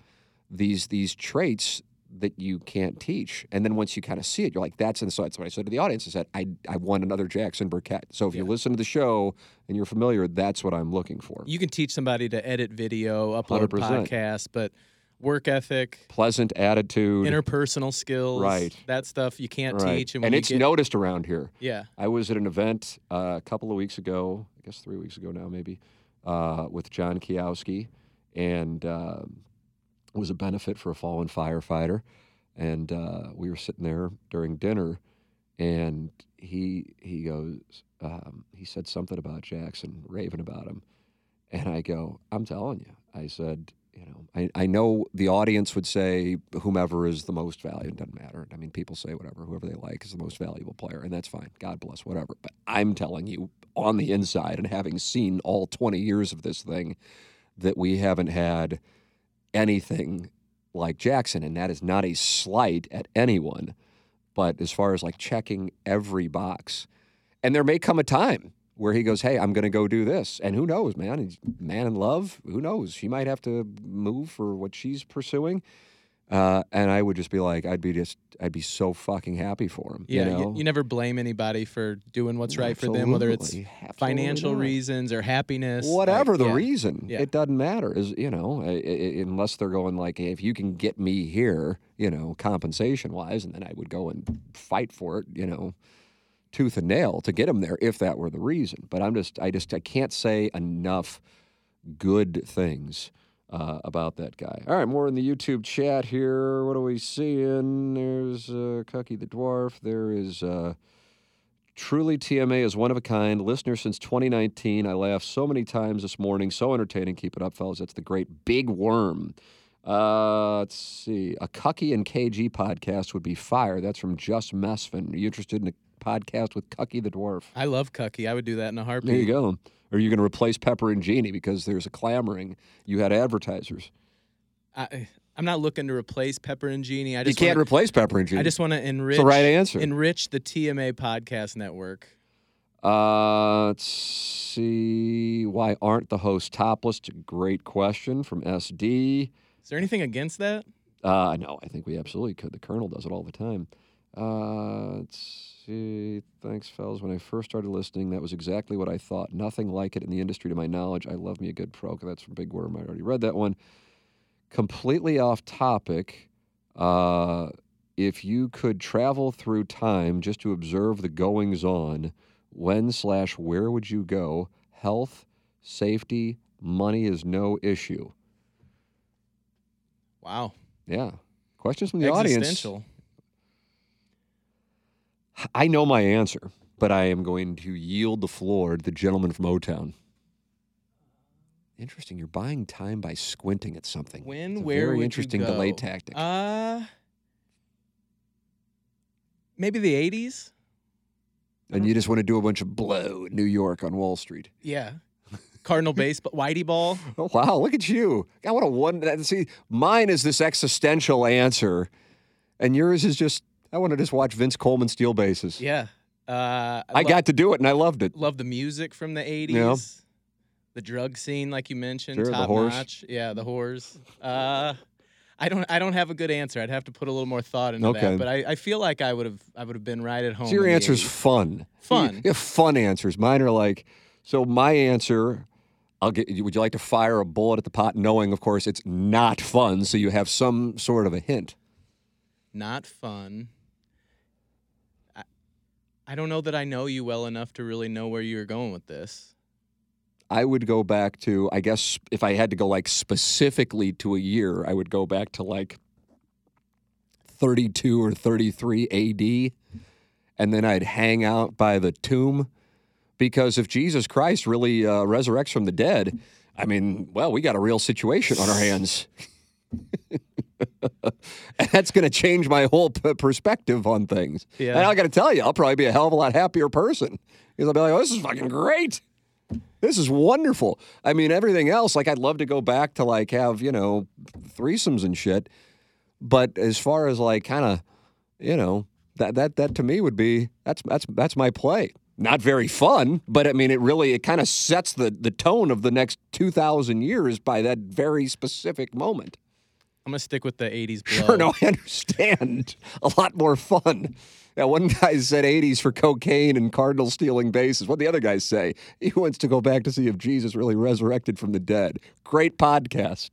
these these traits that you can't teach and then once you kind of see it you're like that's and so that's what i said to the audience i said i, I want another jackson burkett so if you listen to the show and you're familiar that's what i'm looking for you can teach somebody to edit video, upload 100%. podcasts, but work ethic, pleasant attitude interpersonal skills, Right. That stuff you can't right. teach. and, you it's get, noticed around here yeah, I was at an event uh, a couple of weeks ago, I guess three weeks ago now, maybe, uh, with John Kiowski, and um it was a benefit for a fallen firefighter. And uh, we were sitting there during dinner, and he he goes, um, he said something about Jackson, raving about him, and I go, I'm telling you, I said. You know, I, I know the audience would say whomever is the most valuable. Doesn't matter. I mean, people say whatever, whoever they like is the most valuable player, and that's fine. God bless, whatever. But I'm telling you, on the inside, and having seen all 20 years of this thing, that we haven't had anything like Jackson, and that is not a slight at anyone. But as far as like checking every box, and there may come a time where he goes, "Hey, I'm going to go do this," and who knows, man? He's man in love. Who knows? She might have to move for what she's pursuing. Uh, and I would just be like, I'd be just, I'd be so fucking happy for him. yeah. you, You, know? you never blame anybody for doing what's right for them, whether it's Absolutely. Absolutely financial not. reasons or happiness. like, whatever the yeah. reason Yeah. it doesn't matter is you know unless they're going like hey, if you can get me here you know compensation wise and then i would go and fight for it you know tooth and nail to get him there if that were the reason but i'm just i just i can't say enough good things uh, about that guy. All right, more in the YouTube chat here. What are we seeing? There's uh, Cucky the Dwarf. There is uh, Truly TMA is one of a kind. Listener since 2019. I laughed so many times this morning. So entertaining. Keep it up, fellas. That's the great Big Worm. Uh, let's see. A Cucky and KG podcast would be fire. That's from Just Mesfin. Are you interested in a podcast with Cucky the Dwarf? I love Cucky. I would do that in a heartbeat. There you go. Or are you going to replace Pepper and Genie because there's a clamoring? You had advertisers. I, I'm not looking to replace Pepper and Genie. I You just can't wanna, replace Pepper and Genie. I just want to enrich the right answer. enrich the TMA podcast network. Uh, let's see. Why aren't the hosts topless? Great question from SD. Is there anything against that? Uh, no, I think we absolutely could. The Colonel does it all the time. Uh, let's see. Thanks, fellas. When I first started listening, that was exactly what I thought. Nothing like it in the industry to my knowledge. I love me a good pro. That's from Big Worm. I already read that one. Completely off topic. Uh, if you could travel through time just to observe the goings on, when slash where would you go? Health, safety, money is no issue. Wow. Yeah. Questions from the audience. I know my answer, but I am going to yield the floor to the gentleman from O Town. Interesting. You're buying time by squinting at something. When, where very would interesting you go? delay tactic. Uh, maybe the 80s. and you just want to do a bunch of blow in New York on Wall Street. Yeah. Cardinal baseball, Whitey ball. Oh, wow, look at you. I want a one. See, mine is this existential answer, and yours is just, I want to just watch Vince Coleman steal bases. Yeah. Uh, I lo- got to do it, and I loved it. love the music from the 80s. Yeah. The drug scene, like you mentioned, Sure, top notch. Yeah, the whores. Uh, I don't. I don't have a good answer. I'd have to put a little more thought into Okay. that. But I, I feel like I would have. I would have been right at home. So your answer's 80s. fun. Fun. You have fun answers. Mine are like, so my answer, I'll get. Would you like to fire a bullet at the pot, knowing, of course, it's not fun, so you have some sort of a hint. not fun. I, don't know that I know you well enough to really know where you're going with this. I would go back to, I guess, if I had to go like specifically to a year, I would go back to like 32 or 33 AD, and then I'd hang out by the tomb. Because if Jesus Christ really uh, resurrects from the dead, I mean, well, we got a real situation on our hands. and that's going to change my whole p- perspective on things. Yeah. And I got to tell you, I'll probably be a hell of a lot happier person because I'll be like, oh, this is fucking great. This is wonderful. I mean, everything else, like, I'd love to go back to like have, you know, threesomes and shit. But as far as like kind of, you know, that, that, that to me would be, that's, that's, that's my play. Not very fun, but I mean, it really, it kind of sets the, the tone of the next 2,000 years by that very specific moment. I'm gonna stick with the '80s blow. Sure, no, I understand. A lot more fun. Yeah, one guy said 80s for cocaine and Cardinal stealing bases. What the other guys say? He wants to go back to see if Jesus really resurrected from the dead. Great podcast.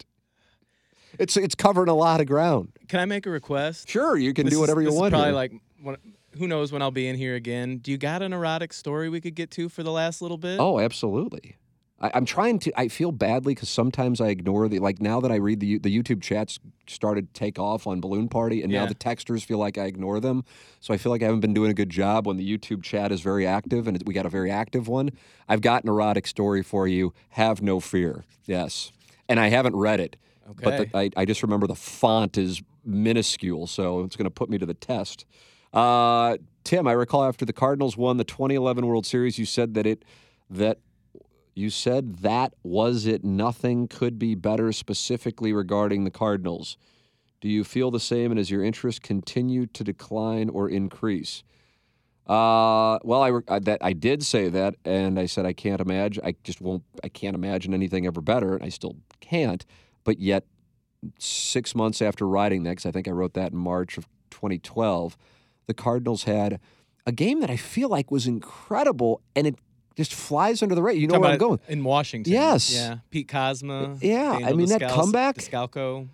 It's it's covering a lot of ground. Can I make a request? Sure, you can This do is- whatever you this is want. probably here. like one, who knows when I'll be in here again. Do you got an erotic story we could get to for the last little bit? Oh, absolutely. I, I'm trying to. I feel badly because sometimes I ignore the like. Now that I read the the YouTube chats started to take off on Balloon Party, and now the texters feel like I ignore them. So I feel like I haven't been doing a good job when the YouTube chat is very active, and we got a very active one. I've got an erotic story for you. Have no fear. Yes, and I haven't read it, but the, I I just remember the font is minuscule, so it's going to put me to the test. Uh, Tim, I recall after the Cardinals won the 2011 World Series, you said that it that you said that was it nothing could be better specifically regarding the Cardinals. Do you feel the same and has your interest continued to decline or increase? Uh, well, I, I that I did say that, and I said I can't imagine. I just won't. I can't imagine anything ever better, and I still can't. But yet, six months after writing that, because I think I wrote that in March of 2012, the Cardinals had a game that I feel like was incredible, and it just flies under the radar. You know Talking where I'm going. in Washington. Yes. Yeah. Pete Kozma. Yeah, I Daniel mean, that comeback- Descalso.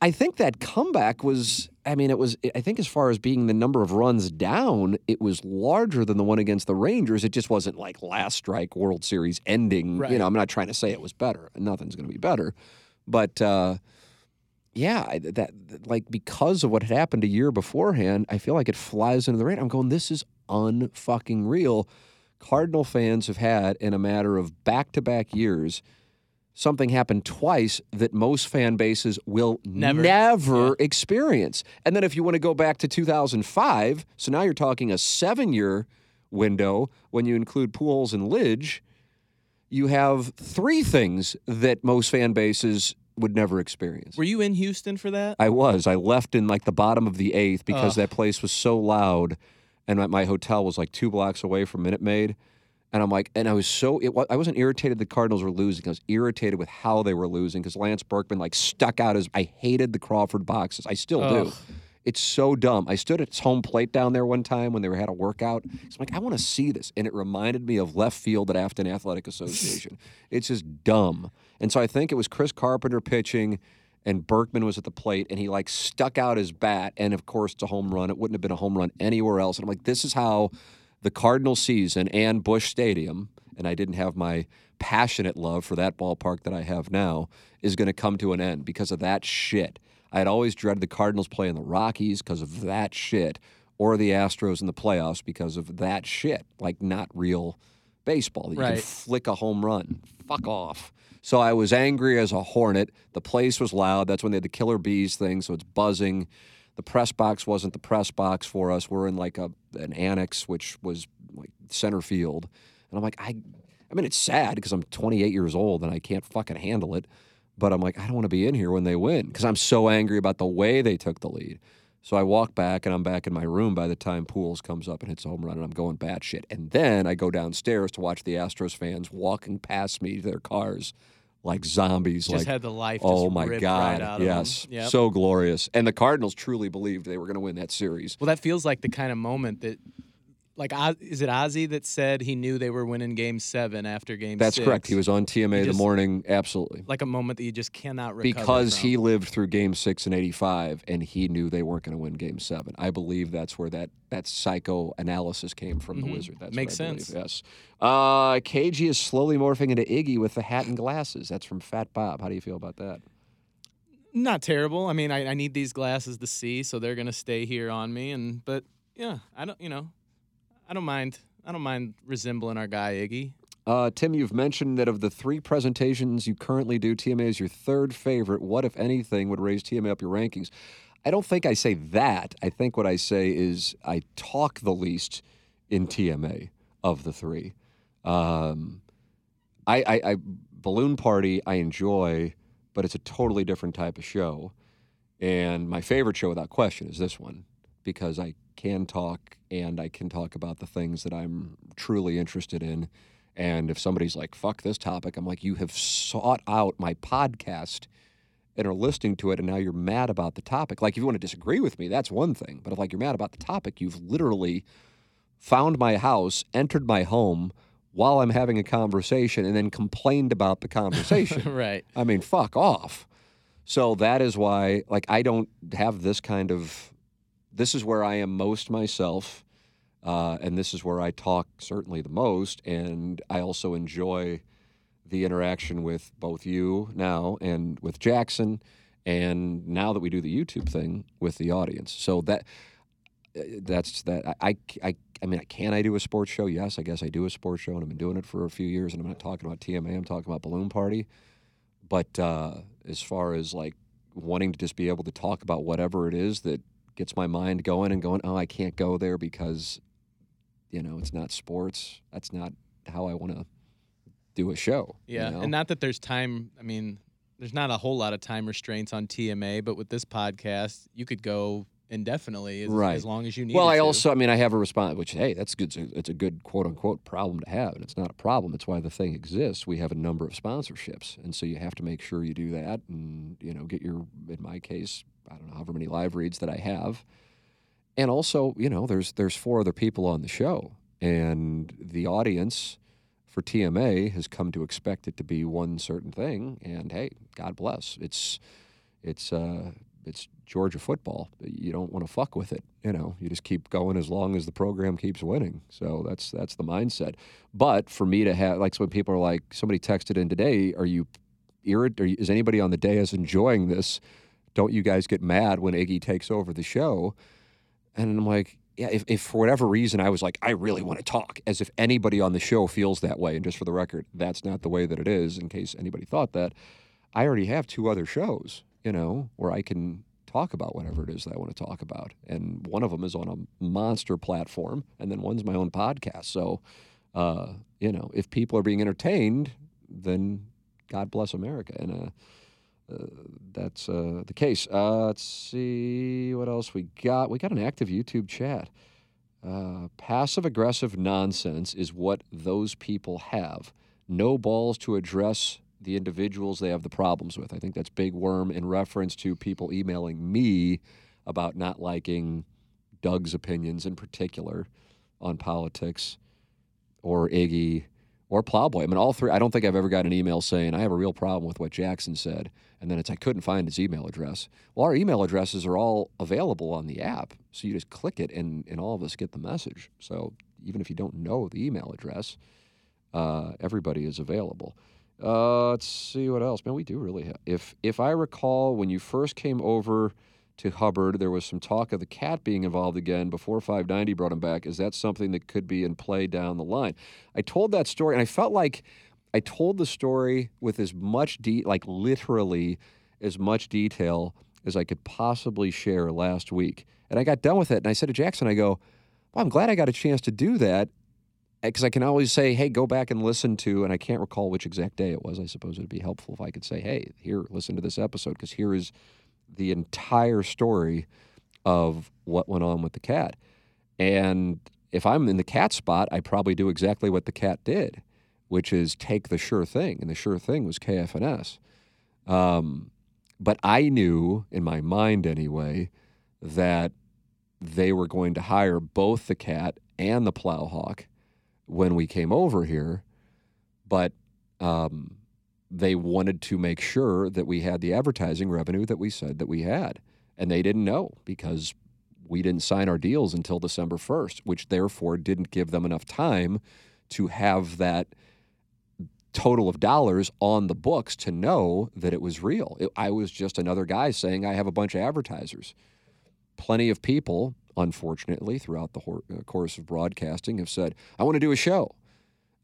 I think that comeback was, I mean, it was, I think as far as being the number of runs down, it was larger than the one against the Rangers. It just wasn't like last strike World Series ending. Right. You know, I'm not trying to say it was better. Nothing's going to be better. But, uh, yeah, that like because of what had happened a year beforehand, I feel like it flies under the radar. I'm going, this is unfucking real. Cardinal fans have had in a matter of back to back years something happen twice that most fan bases will Never. never experience. And then if you want to go back to 2005, so now you're talking a seven year window when you include Pujols and Lidge, you have three things that most fan bases would never experience. Were you in Houston for that? I was. I left in like the bottom of the eighth because Ugh. that place was so loud, and my, my hotel was like two blocks away from Minute Maid, And I'm like, and I was so, it, I wasn't irritated the Cardinals were losing. I was irritated with how they were losing because Lance Berkman like stuck out his, I hated the Crawford boxes. I still do. It's so dumb. I stood at his home plate down there one time when they were had a workout. So I'm like, I want to see this. And it reminded me of left field at Affton Athletic Association. it's just dumb. And so I think it was Chris Carpenter pitching and Berkman was at the plate and he like stuck out his bat. And of course, it's a home run. It wouldn't have been a home run anywhere else. And I'm like, this is how the Cardinal season and Busch Stadium, and I didn't have my passionate love for that ballpark that I have now, is going to come to an end because of that shit. I had always dreaded the Cardinals playing the Rockies because of that shit, or the Astros in the playoffs because of that shit. Like not real baseball. that You can flick a home run. Fuck off. So I was angry as a hornet. The place was loud. That's when they had the killer bees thing, so it's buzzing. The press box wasn't the press box for us. We're in like a an annex, which was like center field, and I'm like, I, I mean, it's sad because I'm 28 years old and I can't fucking handle it. But I'm like, I don't want to be in here when they win because I'm so angry about the way they took the lead. So I walk back and I'm back in my room by the time Pujols comes up and hits a home run and I'm going batshit. And then I go downstairs to watch the Astros fans walking past me to their cars like zombies. Just like, had the life. oh just my God. Right yes. Yep. So glorious. And the Cardinals truly believed they were going to win that series. Well, that feels like the kind of moment that, like, is it Ozzy that said he knew they were winning Game Seven after Game That's Six? correct. He was on TMA the morning. Absolutely. like a moment that you just cannot recover because from. he lived through game six in 85 and he knew they weren't going to win game seven i believe that's where that that psychoanalysis came from the wizard that's Mm-hmm. Makes I believe, sense. yes uh kg is slowly morphing into iggy with the hat and glasses that's from fat bob how do you feel about that not terrible. I mean, I, I need these glasses to see, so they're gonna stay here on me. And but yeah, I don't, you know, I don't mind. I don't mind resembling our guy Iggy. uh, Tim, you've mentioned that of the three presentations you currently do, TMA is your third favorite. What, if anything, would raise TMA up your rankings? I don't think I say that. I think what I say is I talk the least in TMA of the three. Um, I, I, I balloon party I enjoy, but it's a totally different type of show. And my favorite show, without question, is this one because I can talk and I can talk about the things that I'm truly interested in. And if somebody's like, fuck this topic, I'm like, you have sought out my podcast and are listening to it, and now you're mad about the topic. Like, if you want to disagree with me, that's one thing. But if, like, you're mad about the topic, you've literally found my house, entered my home while I'm having a conversation, and then complained about the conversation. right. I mean, fuck off. So that is why, like, I don't have this kind of. This is where I am most myself, uh, and this is where I talk certainly the most, and I also enjoy the interaction with both you now and with Jackson, and now that we do the YouTube thing with the audience. So that uh, that's that. I, I, I, I mean, can I do a sports show? Yes, I guess I do a sports show, and I've been doing it for a few years. And I'm not talking about TMA. I'm talking about Balloon Party. But uh, as far as like wanting to just be able to talk about whatever it is that gets my mind going and going, oh, I can't go there because, you know, it's not sports. That's not how I want to do a show. you Yeah, know? and not that there's time. I mean, there's not a whole lot of time restraints on TMA, but with this podcast, you could go indefinitely as, Right. as long as you need. Well, I to. also, I mean, I have a response, which hey, that's good. It's a good quote unquote problem to have, and it's not a problem. It's why the thing exists. We have a number of sponsorships, and so you have to make sure you do that, and you know, get your, in my case, I don't know however many live reads that I have, and also, you know, there's there's four other people on the show, and the audience for TMA has come to expect it to be one certain thing, and hey, God bless. It's it's uh it's Georgia football. You don't want to fuck with it. You know, you just keep going as long as the program keeps winning. So that's that's the mindset. But for me to have like so when people are like somebody texted in today, are you irrit- is anybody on the dais enjoying this? Don't you guys get mad when Iggy takes over the show? And I'm like, yeah, if, if for whatever reason I was like, I really want to talk, as if anybody on the show feels that way. And just for the record, that's not the way that it is, in case anybody thought that. I already have two other shows, you know, where I can talk about whatever it is that I want to talk about. And one of them is on a monster platform, and then one's my own podcast. So, uh, you know, if people are being entertained, then God bless America. And uh, that's uh, the case. Uh, let's see what else we got. We got an active YouTube chat. Uh, passive aggressive nonsense is what those people have. No balls to address the individuals they have the problems with. I think that's Big Worm in reference to people emailing me about not liking Doug's opinions in particular on politics or Iggy or Plowboy. I mean, all three. I don't think I've ever got an email saying I have a real problem with what Jackson said, and then it's I couldn't find his email address. Well, our email addresses are all available on the app, so you just click it, and and all of us get the message. So even if you don't know the email address, uh, everybody is available. Uh, let's see what else. Man, we do really have. If if I recall, when you first came over to Hubbard, there was some talk of the cat being involved again before 590 brought him back. Is that something that could be in play down the line? I told that story, and I felt like I told the story with as much de- like literally as much detail as I could possibly share last week. And I got done with it, and I said to Jackson, I go, well, I'm glad I got a chance to do that because I can always say, hey, go back and listen to, and I can't recall which exact day it was. I suppose it would be helpful if I could say, hey, here, listen to this episode, because here is the entire story of what went on with the cat. And if I'm in the cat spot, I probably do exactly what the cat did, which is take the sure thing. And the sure thing was KFNS. Um, but I knew in my mind anyway that they were going to hire both the cat and the plowhawk when we came over here, but um, they wanted to make sure that we had the advertising revenue that we said that we had. And they didn't know because we didn't sign our deals until December 1st, which therefore didn't give them enough time to have that total of dollars on the books to know that it was real. It, I was just another guy saying, I have a bunch of advertisers. Plenty of people, unfortunately, throughout the hor- uh, course of broadcasting have said, I want to do a show.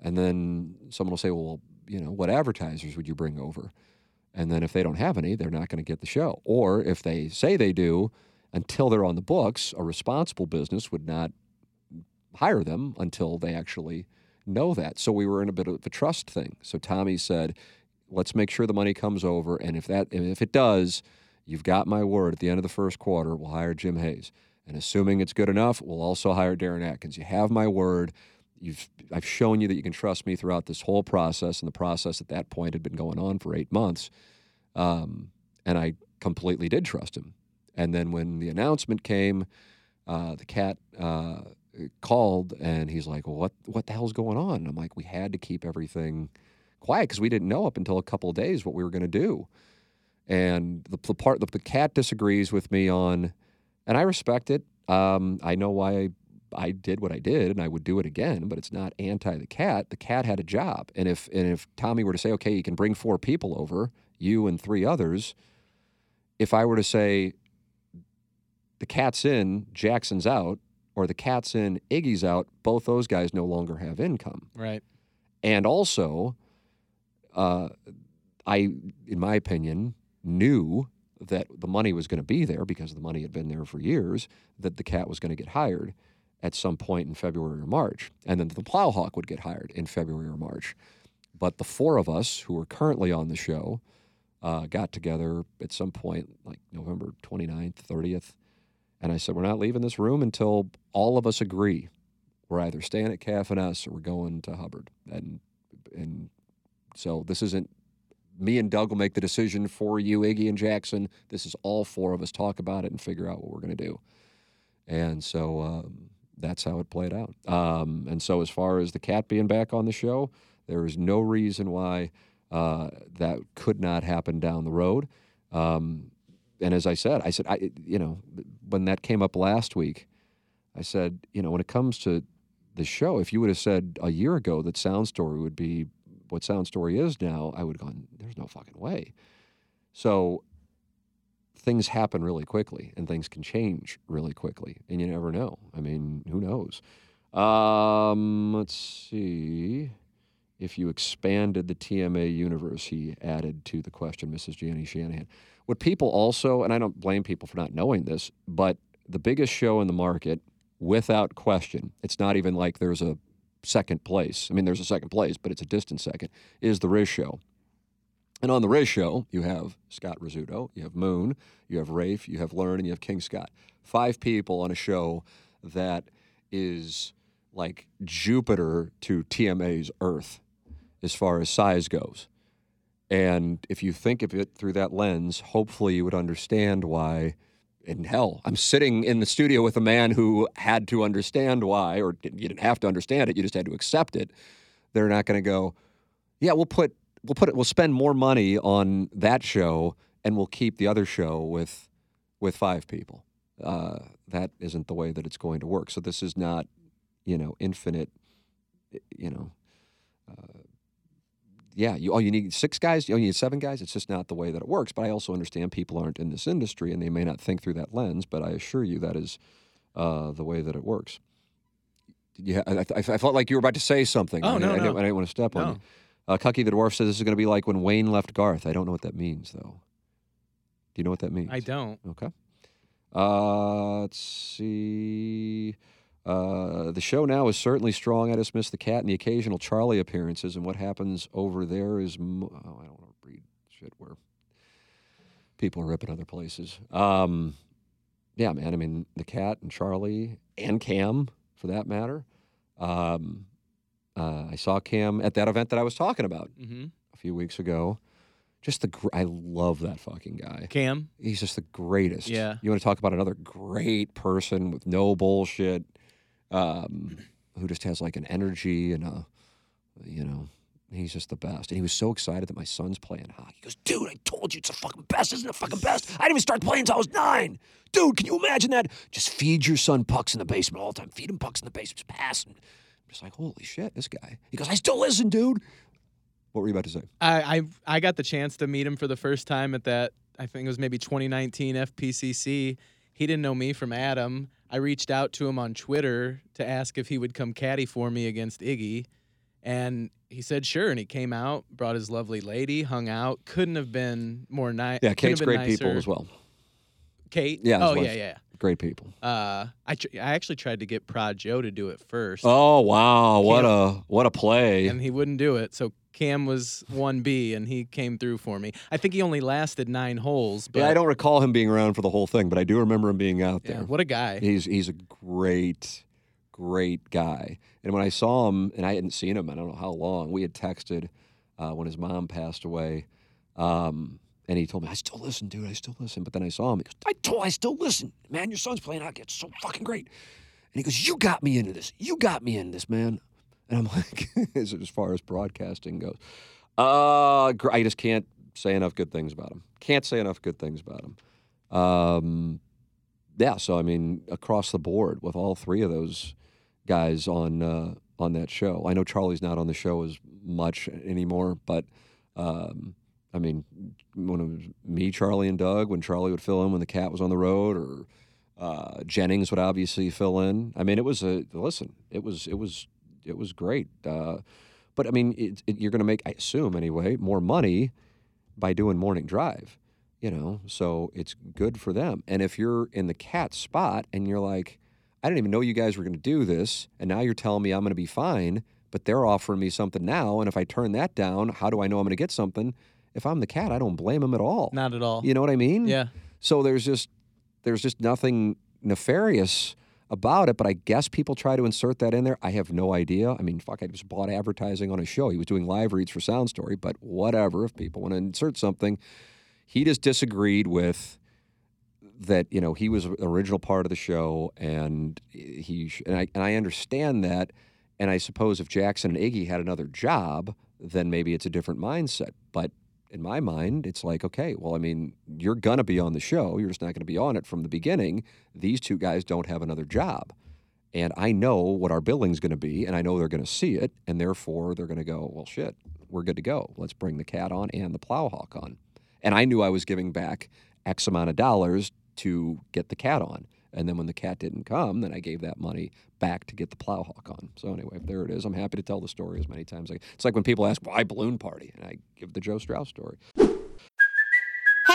And then someone will say, well, you know, what advertisers would you bring over? And then if they don't have any, they're not going to get the show. Or if they say they do, until they're on the books, a responsible business would not hire them until they actually know that. So we were in a bit of a trust thing. So Tommy said, "Let's make sure the money comes over, and if that if it does, you've got my word. At the end of the first quarter, we'll hire Jim Hayes, and assuming it's good enough, we'll also hire Darren Atkins. You have my word." You've, I've shown you that you can trust me throughout this whole process, and the process at that point had been going on for eight months. Um, and I completely did trust him. And then when the announcement came, uh, the cat uh, called and he's like, well, "What what the hell's going on?" And I'm like, "We had to keep everything quiet because we didn't know up until a couple of days what we were going to do." And the, the part the, the cat disagrees with me on, and I respect it. Um, I know why I, did what I did, and I would do it again. But it's not anti the cat. The cat had a job, and if and if Tommy were to say, "Okay, you can bring four people over, you and three others," if I were to say, the cat's in, Jackson's out, or the cat's in, Iggy's out, both those guys no longer have income. Right. And also, uh, I, in my opinion, knew that the money was going to be there because the money had been there for years, that the cat was going to get hired at some point in February or March. And then the Plowhawk would get hired in February or March. But the four of us who are currently on the show uh, got together at some point, like November 29th, 30th. And I said, We're not leaving this room until all of us agree. We're either staying at KFNS or we're going to Hubbard. And, and so this isn't me and Doug will make the decision for you, Iggy and Jackson. This is all four of us talk about it and figure out what we're going to do. And so um, that's how it played out. Um, and so, as far as the cat being back on the show, there is no reason why uh, that could not happen down the road. Um, and as I said, I said, I, you know, when that came up last week, I said, you know, when it comes to the show, if you would have said a year ago that Sound Story would be what Sound Story is now, I would have gone, there's no fucking way. So things happen really quickly and things can change really quickly. And you never know. I mean, who knows? Um, let's see. If you expanded the TMA universe, he added to the question, Mrs. Janie Shanahan. What people also, and I don't blame people for not knowing this, but the biggest show in the market, without question, it's not even like there's a second place. I mean, there's a second place, but it's a distant second, is the Riz Show. And on the Riz Show, you have Scott Rizzuto, you have Moon, you have Rafe, you have Learn, and you have King Scott. Five people on a show that is like Jupiter to TMA's Earth as far as size goes. And if you think of it through that lens, hopefully you would understand why. In hell, I'm sitting in the studio with a man who had to understand why, or you didn't have to understand it, you just had to accept it. They're not going to go, yeah, we'll put we'll put it we'll spend more money on that show and we'll keep the other show with with five people. Uh, that isn't the way that it's going to work. So this is not, you know, infinite. You know, uh, yeah. You oh, you need six guys. Oh, you need seven guys. It's just not the way that it works. But I also understand people aren't in this industry and they may not think through that lens. But I assure you that is uh, the way that it works. Yeah, I, I, I, felt like you were about to say something. Oh I, no, I, no. Didn't, I didn't want to step on No. you. Uh, Cucky the Dwarf says this is going to be like when Wayne left Garth. I don't know what that means, though. Do you know what that means? I don't. Okay. Uh, let's see. Uh, the show now is certainly strong. I just miss the cat and the occasional Charlie appearances, and what happens over there is. Mo- oh, I don't want to read shit where people are ripping other places. Um, yeah, man. I mean, the cat and Charlie and Cam, for that matter. Um, uh, I saw Cam at that event that I was talking about hmm a few weeks ago. Just the gr- I love that fucking guy. Cam. He's just the greatest. Yeah. You want to talk about another great person with no bullshit, um, who just has like an energy and a, you know, he's just the best. And he was so excited that my son's playing hockey. He goes, dude, I told you it's the fucking best. Isn't it the fucking best? I didn't even start playing until I was nine. Dude, can you imagine that? Just feed your son pucks in the basement all the time. Feed him pucks in the basement, just passing. I'm just like, holy shit, this guy. He goes, I still listen, dude. What were you about to say? I, I I got the chance to meet him for the first time at that. I think it was maybe 2019 FPCC. He didn't know me from Adam. I reached out to him on Twitter to ask if he would come caddy for me against Iggy, and he said sure. And he came out, brought his lovely lady, hung out. Couldn't have been more nice. Yeah, Kate's great people as well. Kate. Yeah, Oh yeah, yeah. Great people. Uh, I tr- I actually tried to get Prod Joe to do it first. Oh wow, what a what a play! and he wouldn't do it. So Cam was one B, and he came through for me. I think he only lasted nine holes. But yeah, I don't recall him being around for the whole thing, but I do remember him being out Yeah, there. what a guy! He's he's a great, great guy. And when I saw him, and I hadn't seen him, I don't know how long. We had texted uh, when his mom passed away, um, and he told me, "I still listen, dude. I still listen." But then I saw him. He goes, "I told, I still listen, man. Your son's playing hockey. It's so fucking great." And he goes, "You got me into this. You got me into this, man." And I'm like, as, as far as broadcasting goes, uh, I just can't say enough good things about him. Can't say enough good things about him. Um, yeah, so I mean, across the board with all three of those guys on uh, on that show. I know Charlie's not on the show as much anymore, but um, I mean, when it was me, Charlie, and Doug, when Charlie would fill in when the cat was on the road, or uh, Jennings would obviously fill in. I mean, it was a listen. It was it was it was great. Uh, but I mean, it, it, you're going to make, I assume anyway, more money by doing morning drive. You know, so it's good for them. And if you're in the cat spot and you're like, I didn't even know you guys were going to do this, and now you're telling me I'm going to be fine, but they're offering me something now, and if I turn that down, how do I know I'm going to get something? If I'm the cat, I don't blame him at all. Not at all. You know what I mean? Yeah. So there's just there's just nothing nefarious about it, but I guess people try to insert that in there. I have no idea. I mean, fuck, I just bought advertising on a show. He was doing live reads for Sound Story, but whatever. If people want to insert something, he just disagreed with that. You know, he was the original part of the show, and he and I and I understand that. And I suppose if Jackson and Iggy had another job, then maybe it's a different mindset. But in my mind, it's like, okay, well, I mean, you're going to be on the show. You're just not going to be on it from the beginning. These two guys don't have another job. And I know what our billing's going to be, and I know they're going to see it, and therefore they're going to go, well, shit, we're good to go. Let's bring the cat on and the plowhawk on. And I knew I was giving back X amount of dollars to get the cat on. And then when the cat didn't come, then I gave that money back to get the plowhawk on. So anyway, there it is. I'm happy to tell the story as many times. it's like when people ask why balloon party, and I give the Joe Strauss story.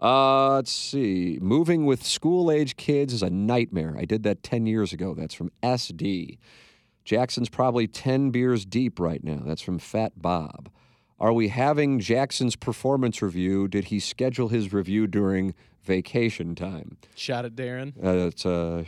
Uh, let's see. Moving with school age kids is a nightmare. I did that 10 years ago. That's from SD. Jackson's probably 10 beers deep right now. That's from Fat Bob. Are we having Jackson's performance review? Did he schedule his review during vacation time? Shot at Darren. Uh, it's uh,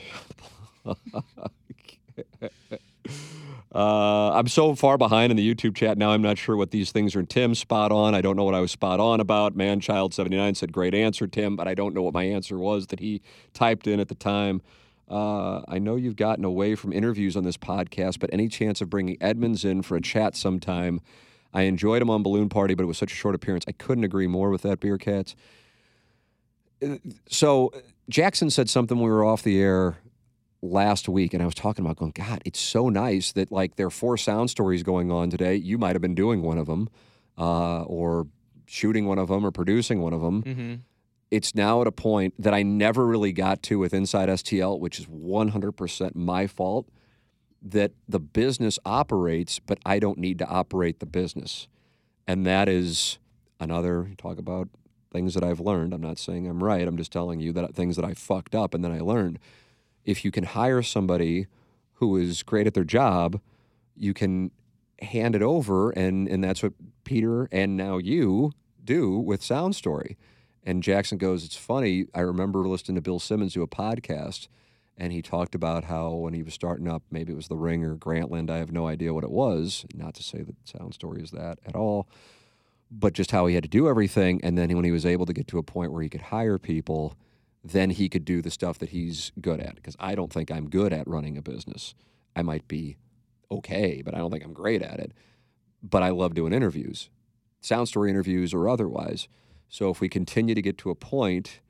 uh, I'm so far behind in the YouTube chat now. I'm not sure what these things are. Tim, spot on. I don't know what I was spot on about. Manchild79 said, "Great answer, Tim," but I don't know what my answer was that he typed in at the time. Uh, I know you've gotten away from interviews on this podcast, but any chance of bringing Edmonds in for a chat sometime? I enjoyed him on Balloon Party, but it was such a short appearance. I couldn't agree more with that, Beer Cats. Uh, So Jackson said something when we were off the air last week, and I was talking about going, God, it's so nice that like there are four sound stories going on today. You might have been doing one of them, uh, or shooting one of them, or producing one of them. Mm-hmm. It's now at a point that I never really got to with Inside STL, which is 100% my fault. That the business operates, but I don't need to operate the business, and that is another talk about things that I've learned. I'm not saying I'm right. I'm just telling you that things that I fucked up and then I learned. If you can hire somebody who is great at their job, you can hand it over and and that's what Peter and now you do with Sound Story. And Jackson goes, It's funny. I remember listening to Bill Simmons do a podcast and he talked about how when he was starting up, maybe it was The Ringer or Grantland, I have no idea what it was. Not to say that Sound Story is that at all but just how he had to do everything. And then when he was able to get to a point where he could hire people, then he could do the stuff that he's good at. Because I don't think I'm good at running a business. I might be okay, but I don't think I'm great at it. But I love doing interviews, sound story interviews or otherwise. So if we continue to get to a point,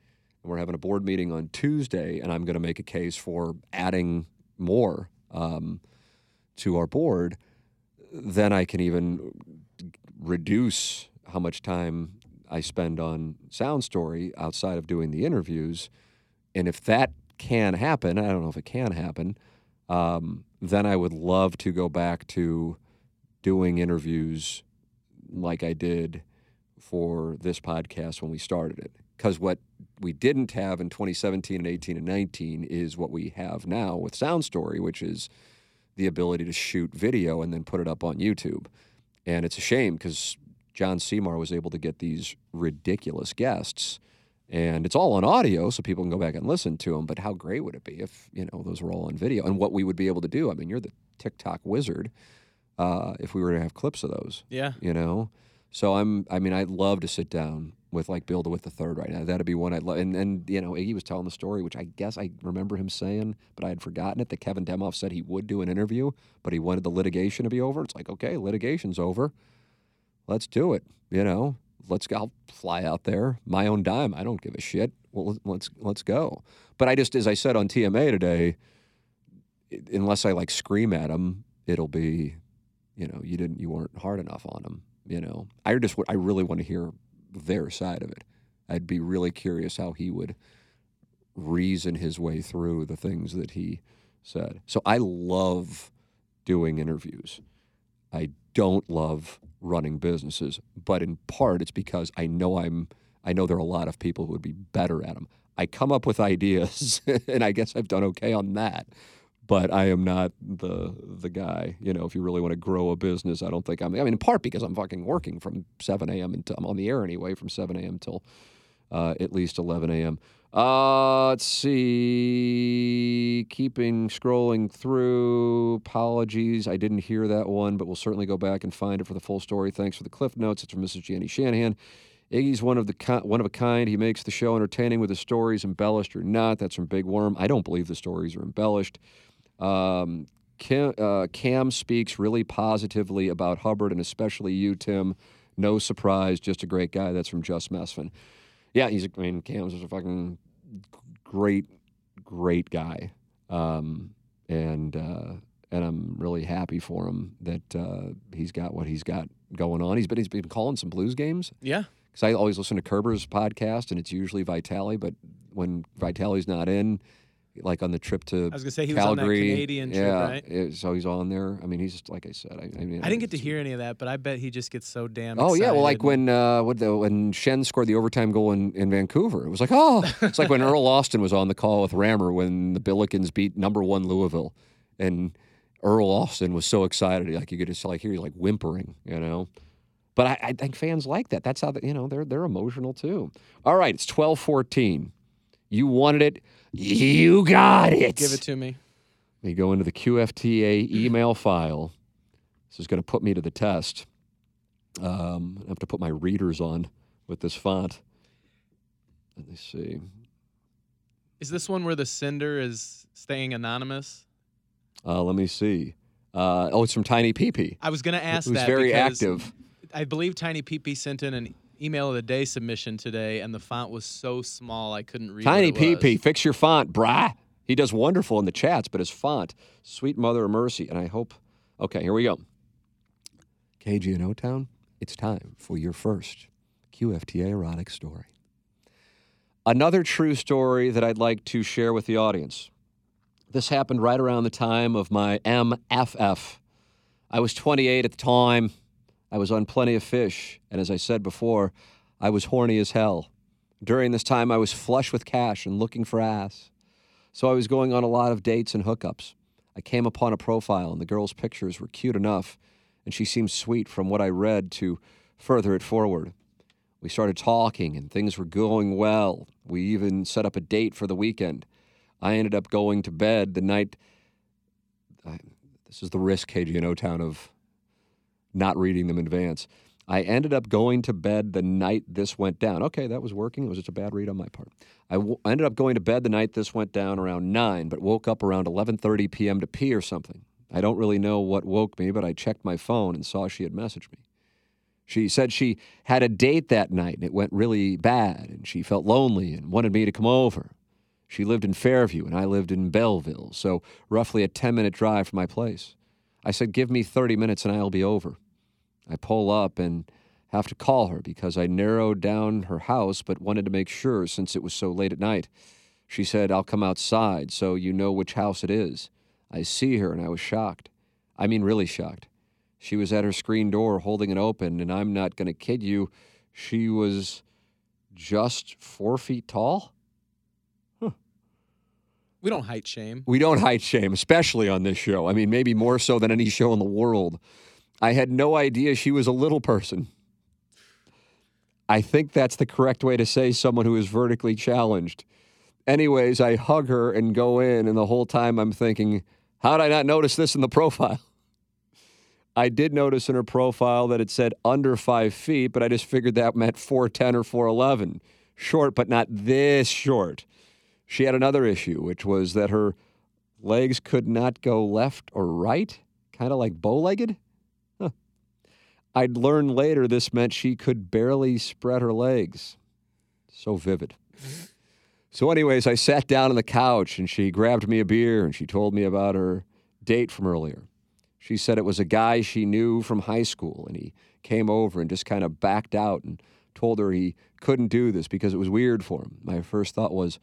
and we're having a board meeting on Tuesday, and I'm going to make a case for adding more um, to our board, then I can even reduce how much time I spend on Sound Story outside of doing the interviews. And if that can happen, I don't know if it can happen, um, then I would love to go back to doing interviews like I did for this podcast when we started it. Because what we didn't have in 2017 and 18 and 19 is what we have now with Sound Story, which is the ability to shoot video and then put it up on YouTube. And it's a shame because John Seymour was able to get these ridiculous guests. And it's all on audio, so people can go back and listen to them. But how great would it be if you know those were all on video? And what we would be able to do? I mean, you're the TikTok wizard. Uh, if we were to have clips of those, Yeah. you know. So I'm. I mean, I'd love to sit down with like Bill DeWitt the third right now. That'd be one I'd love. And and you know, Iggy was telling the story, which I guess I remember him saying, but I had forgotten it. That Kevin Demoff said he would do an interview, but he wanted the litigation to be over. It's like, okay, litigation's over. Let's do it. You know, let's go. I'll fly out there, my own dime. I don't give a shit. Well, let's let's go. But I just, as I said on TMA today, unless I like scream at him, it'll be, you know, you didn't, you weren't hard enough on him. You know, I just, I really want to hear their side of it. I'd be really curious how he would reason his way through the things that he said. So I love doing interviews. I don't love running businesses, but in part it's because I know I'm I know there are a lot of people who would be better at them. I come up with ideas and I guess I've done okay on that. But I am not the the guy. You know, if you really want to grow a business, I don't think I'm. I mean, in part because I'm fucking working from 7 a.m. until I'm on the air anyway, from 7 a.m. till uh, at least 11 a.m. Uh, let's see. Keeping scrolling through. Apologies, I didn't hear that one, but we'll certainly go back and find it for the full story. Thanks for the cliff notes. It's from Mrs. Jenny Shanahan. Iggy's one of the one of a kind. He makes the show entertaining with his stories, embellished or not. That's from Big Worm. I don't believe the stories are embellished. Um, Kim, uh, Cam speaks really positively about Hubbard and especially you, Tim. No surprise, just a great guy. That's from Just Messman. Yeah, he's. I mean, Cam's is a fucking great, great guy, um, and uh, and I'm really happy for him that uh, he's got what he's got going on. He's been he's been calling some blues games Yeah. because I always listen to Kerber's podcast, and it's usually Vitale. But when Vitale's not in, like on the trip to I was gonna say he was on that Calgary, Canadian trip, yeah, right? it- so he's on there. I mean, he's just like I said. I, I mean, I didn't get to hear any of that, but I bet he just gets so damn. Oh yeah, well, like excited. when uh, what the, when Schenn scored the overtime goal in, in Vancouver, it was like oh, it's like when Earl Austin was on the call with Rammer when the Billikens beat number one Louisville, and Earl Austin was so excited, like you could just like hear you like whimpering, you know. But I, I think fans like that. That's how the, you know they're they're emotional too. All right, it's twelve fourteen. You wanted it, you got it. Give it to me. We go into the QFTA email file. This is going to put me to the test. Um, I have to put my readers on with this font. Let me see. Is this one where the sender is staying anonymous? Uh, let me see. Uh, oh, it's from Tiny PP. I was going to ask Who's that. very active. I believe Tiny PP sent in an email of the day submission today, and the font was so small I couldn't read. Tiny PP, fix your font, brah. He does wonderful in the chats, but his font, sweet mother of mercy. And I hope. Okay, here we go. KG in O Town, it's time for your first QFTA erotic story. Another true story that I'd like to share with the audience. This happened right around the time of my MFF. I was 28 at the time. I was on plenty of fish. And as I said before, I was horny as hell. During this time, I was flush with cash and looking for ass. So I was going on a lot of dates and hookups. I came upon a profile, and the girl's pictures were cute enough, and she seemed sweet from what I read to further it forward. We started talking, and things were going well. We even set up a date for the weekend. I ended up going to bed the night. I, this is the risk, KG in O Town, of not reading them in advance. I ended up going to bed the night this went down. Okay, that was working. It was just a bad read on my part. I w- I ended up going to bed the night this went down around 9, but woke up around 11:30 p.m. to pee or something. I don't really know what woke me, but I checked my phone and saw she had messaged me. She said she had a date that night and it went really bad and she felt lonely and wanted me to come over. She lived in Fairview and I lived in Belleville, so roughly a 10 minute drive from my place. I said, Give me 30 minutes and I'll be over. I pull up and have to call her because I narrowed down her house but wanted to make sure since it was so late at night. She said, I'll come outside so you know which house it is. I see her and I was shocked. I mean, really shocked. She was at her screen door holding it open, and I'm not going to kid you, she was just four feet tall. We don't height shame. We don't height shame, especially on this show. I mean, maybe more so than any show in the world. I had no idea she was a little person. I think that's the correct way to say someone who is vertically challenged. Anyways, I hug her and go in, and the whole time I'm thinking, how did I not notice this in the profile? I did notice in her profile that it said under five feet, but I just figured that meant 4'10 or 4'11. Short, but not this short. She had another issue, which was that her legs could not go left or right, kind of like bow legged. I'd learn later this meant she could barely spread her legs. So vivid. So, anyways, I sat down on the couch and she grabbed me a beer and she told me about her date from earlier. She said it was a guy she knew from high school and he came over and just kind of backed out and told her he couldn't do this because it was weird for him. My first thought was,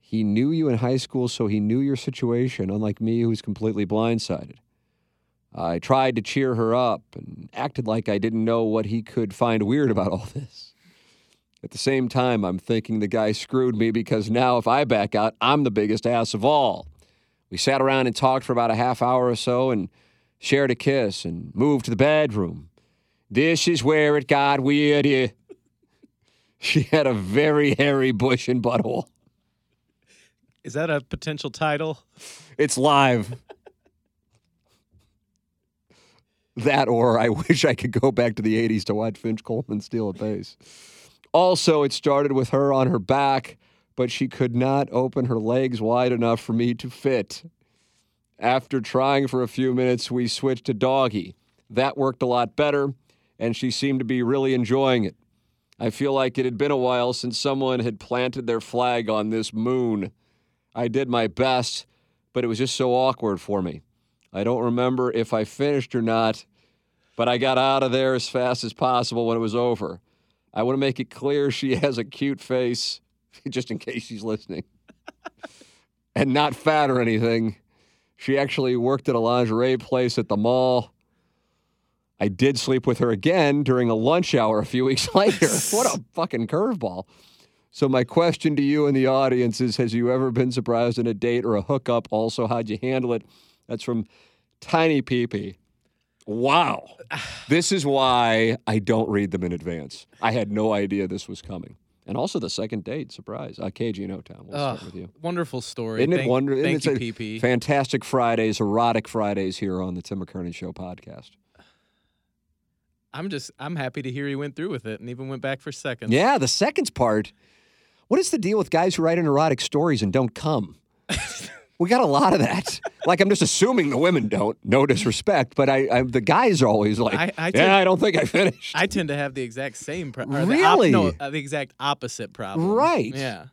he knew you in high school, so he knew your situation, unlike me, who's completely blindsided. I tried to cheer her up and acted like I didn't know what he could find weird about all this. At the same time, I'm thinking the guy screwed me because now if I back out, I'm the biggest ass of all. We sat around and talked for about a half hour or so and shared a kiss and moved to the bedroom. This is where it got weird here. She had a very hairy bush and butthole. Is that a potential title? It's live. That or I wish I could go back to the 80s to watch Vince Coleman steal a base. Also, it started with her on her back, but she could not open her legs wide enough for me to fit. After trying for a few minutes, we switched to doggy. That worked a lot better, and she seemed to be really enjoying it. I feel like it had been a while since someone had planted their flag on this moon. I did my best, but it was just so awkward for me. I don't remember if I finished or not, but I got out of there as fast as possible when it was over. I want to make it clear she has a cute face, just in case she's listening, and not fat or anything. She actually worked at a lingerie place at the mall. I did sleep with her again during a lunch hour a few weeks later. what a fucking curveball. So, my question to you and the audience is Has you ever been surprised in a date or a hookup? Also, how'd you handle it? That's from Tiny Peepee. Wow. This is why I don't read them in advance. I had no idea this was coming. And also the second date, surprise. Uh, KG in O-Town. We'll start with you. Wonderful story. Isn't it Thank- wonderful? Thank you, PP. Fantastic Fridays, erotic Fridays here on the Tim McKernan Show podcast. I'm just I'm happy to hear he went through with it and even went back for seconds. Yeah, the seconds part. What is the deal with guys who write in erotic stories and don't come? We got a lot of that. like I'm just assuming the women don't. No disrespect, but I, I the guys are always like, I- I yeah, I don't think I finished. I tend to have the exact same problem. Really? no, uh, the exact opposite problem. Right. Yeah.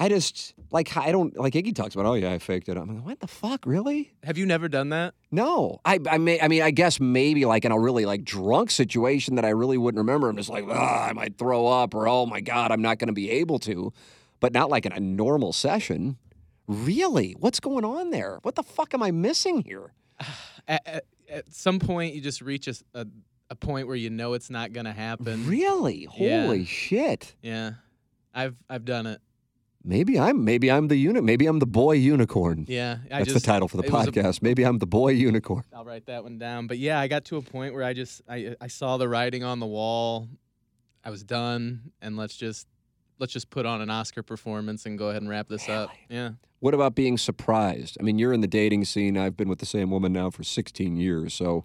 I just like I don't like Iggy talks about. Oh yeah, I faked it. I'm like, what the fuck, really? Have you never done that? No, I I may I mean I guess maybe like in a really like drunk situation that I really wouldn't remember. I'm just like, ah, I might throw up or oh my god, I'm not going to be able to, but not like in a normal session. Really, what's going on there? What the fuck am I missing here? At, at, at some point, you just reach a point where you know it's not going to happen. Really, Yeah. holy shit. Yeah. I've I've done it. Maybe I'm maybe I'm the unit. Maybe I'm the boy unicorn. Yeah. I That's just, the title for the was a- podcast. maybe I'm the boy unicorn. I'll write that one down. But yeah, I got to a point where I just I I saw the writing on the wall. I was done, and let's just let's just put on an Oscar performance and go ahead and wrap this up. Yeah. What about being surprised? I mean, you're in the dating scene. I've been with the same woman now for 16 years, so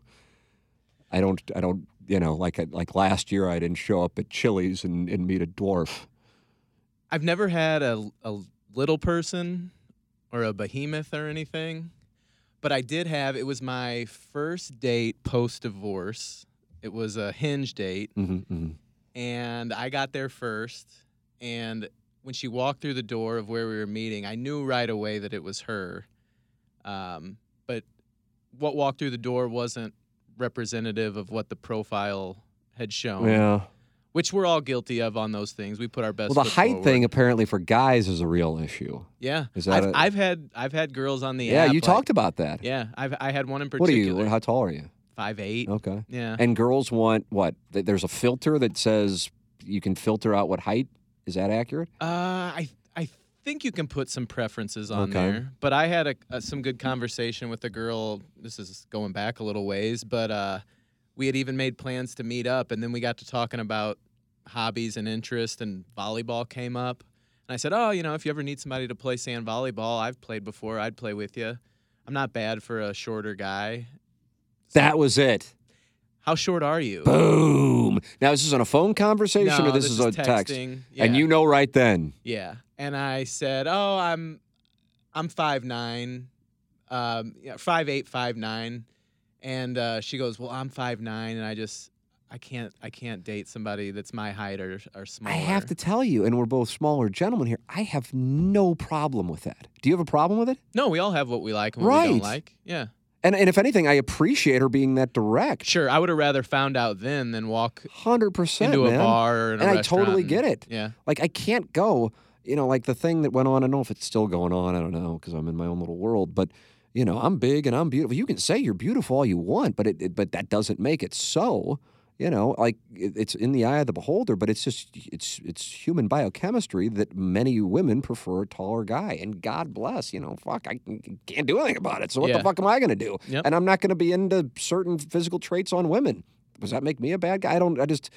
I don't, I don't, you know, like like last year, I didn't show up at Chili's and, and meet a dwarf. I've never had a a little person or a behemoth or anything, but I did have. It was my first date post divorce. It was a hinge date, hmm hmm and I got there first. And when she walked through the door of where we were meeting, I knew right away that it was her. Um, but what walked through the door wasn't representative of what the profile had shown, Yeah. which we're all guilty of on those things. We put our best. Well, the height forward. thing apparently for guys is a real issue. Yeah, Is that I've, a- I've had I've had girls on the Yeah, you like- talked about that. Yeah, I've I had one in particular. What are you? How tall are you? Five eight. Okay. Yeah. And girls want what? There's a filter that says you can filter out what height. Is that accurate? Uh, I I think you can put some preferences on Okay. there, but I had a, a some good conversation with a girl. This is going back a little ways, but uh, we had even made plans to meet up, and then we got to talking about hobbies and interest, and volleyball came up. And I said, "Oh, you know, if you ever need somebody to play sand volleyball, I've played before. I'd play with you. I'm not bad for a shorter guy. That was it. How short are you? Boom. Now, this is this on a phone conversation No, or this, is a text? texting. And you know right then. Yeah, and I said, "Oh, I'm, I'm five nine, um, yeah, five eight, five nine," and uh, she goes, "Well, I'm five nine, and I just, I can't, I can't date somebody that's my height or or smaller." I have to tell you, and we're both smaller gentlemen here, I have no problem with that. Do you have a problem with it? No, we all have what we like and what we don't like. Yeah, And, and if anything, I appreciate her being that direct. sure. I would have rather found out then than walk 100%. into a bar And I totally get it. Yeah, Like, I can't go, you know, like the thing that went on. I don't know if it's still going on. I don't know because I'm in my own little world. But, you know, I'm big and I'm beautiful. You can say you're beautiful all you want, but it, it but that doesn't make it so. You know, like it's in the eye of the beholder, but it's just it's it's human biochemistry that many women prefer a taller guy, and God bless, you know, fuck, I can- can't do anything about it. So what the fuck am I going to do? Yep. And I'm not going to be into certain physical traits on women. Does that make me a bad guy? I don't. I just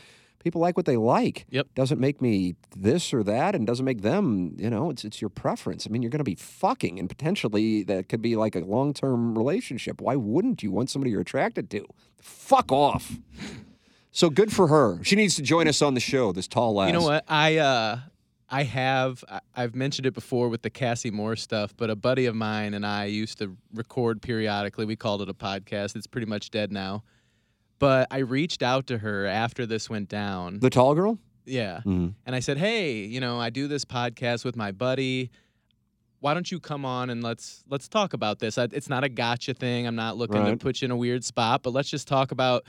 people like what they like. Yep. Doesn't make me this or that, and doesn't make them. You know, it's it's your preference. I mean, you're going to be fucking, and potentially that could be like a long term relationship. Why wouldn't you want somebody you're attracted to? Fuck off. So good for her. She needs to join us on the show. This tall lass. you know what? I uh, I have. I've mentioned it before with the Cassie Moore stuff, but a buddy of mine and I used to record periodically. We called it a podcast. It's pretty much dead now. But I reached out to her after this went down. The tall girl? yeah. Mm-hmm. And I said, "Hey, you know, I do this podcast with my buddy. Why don't you come on and let's let's talk about this? I, it's not a gotcha thing. I'm not looking to put you in a weird spot, but let's just talk about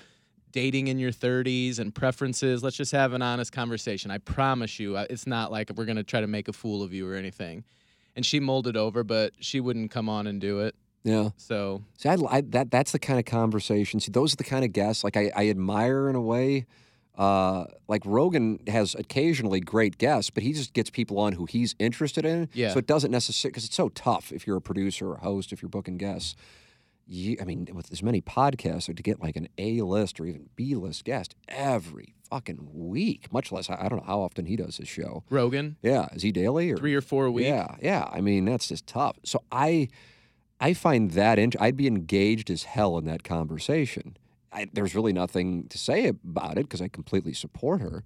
dating in your 30s and preferences. Let's just have an honest conversation. I promise you, it's not like we're going to try to make a fool of you or anything." And she molded over, but she wouldn't come on and do it. Yeah. So, See, I, I, that that's the kind of conversation. See, those are the kind of guests like I, I admire in a way. Uh, like Rogan has occasionally great guests, but he just gets people on who he's interested in. Yeah. So it doesn't necessarily because it's so tough if you're a producer or a host if you're booking guests. You, I mean, with as many podcasts, or to get like an A list or even B list guest every fucking week, much less I, don't know how often he does his show. Rogan, Yeah, is he daily or three or four a week. yeah, yeah. I mean, that's just tough. So I, I find that int- I'd be engaged as hell in that conversation. I, there's really nothing to say about it because I completely support her,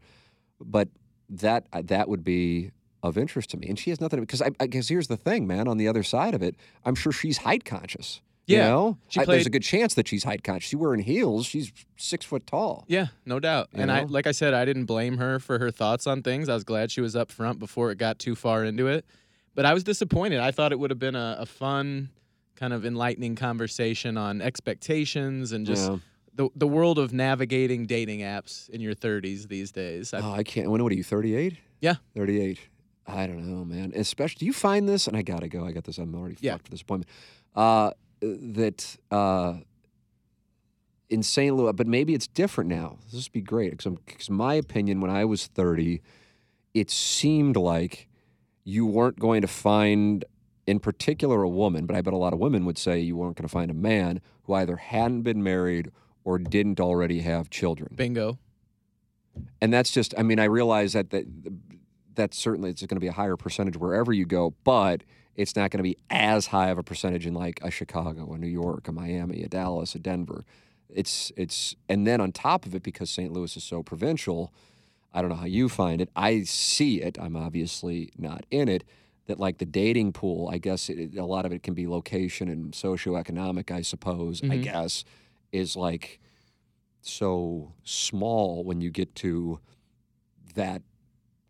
but that uh, that would be of interest to me. And she has nothing because I, I guess here's the thing, man. On the other side of it, I'm sure she's height conscious. You know, She I- there's a good chance that she's height conscious. She's wearing heels. She's six foot tall. Yeah, no doubt. You and I like I said, I didn't blame her for her thoughts on things. I was glad she was up front before it got too far into it. But I was disappointed. I thought it would have been a, a fun, kind of enlightening conversation on expectations and just Yeah. the the world of navigating dating apps in your 30s these days. I, Oh, I can't. When what are you? Thirty eight. Yeah. 38. I don't know, man. Especially, do you find this? And I gotta go. I got this. I'm already Yeah. fucked for this appointment. Uh, that uh, in St. Louis, but maybe it's different now. This would be great because my opinion, when I was 30, it seemed like you weren't going to find, in particular, a woman. But I bet a lot of women would say you weren't going to find a man who either hadn't been married or didn't already have children bingo. and that's just i mean i realize that that that's certainly it's going to be a higher percentage wherever you go but it's not going to be as high of a percentage in like a chicago a new york a miami a dallas a denver it's it's and then on top of it because st louis is so provincial i don't know how you find it i see it i'm obviously not in it that like the dating pool i guess it, a lot of it can be location and socioeconomic i suppose i Mhm. guess is like so small when you get to that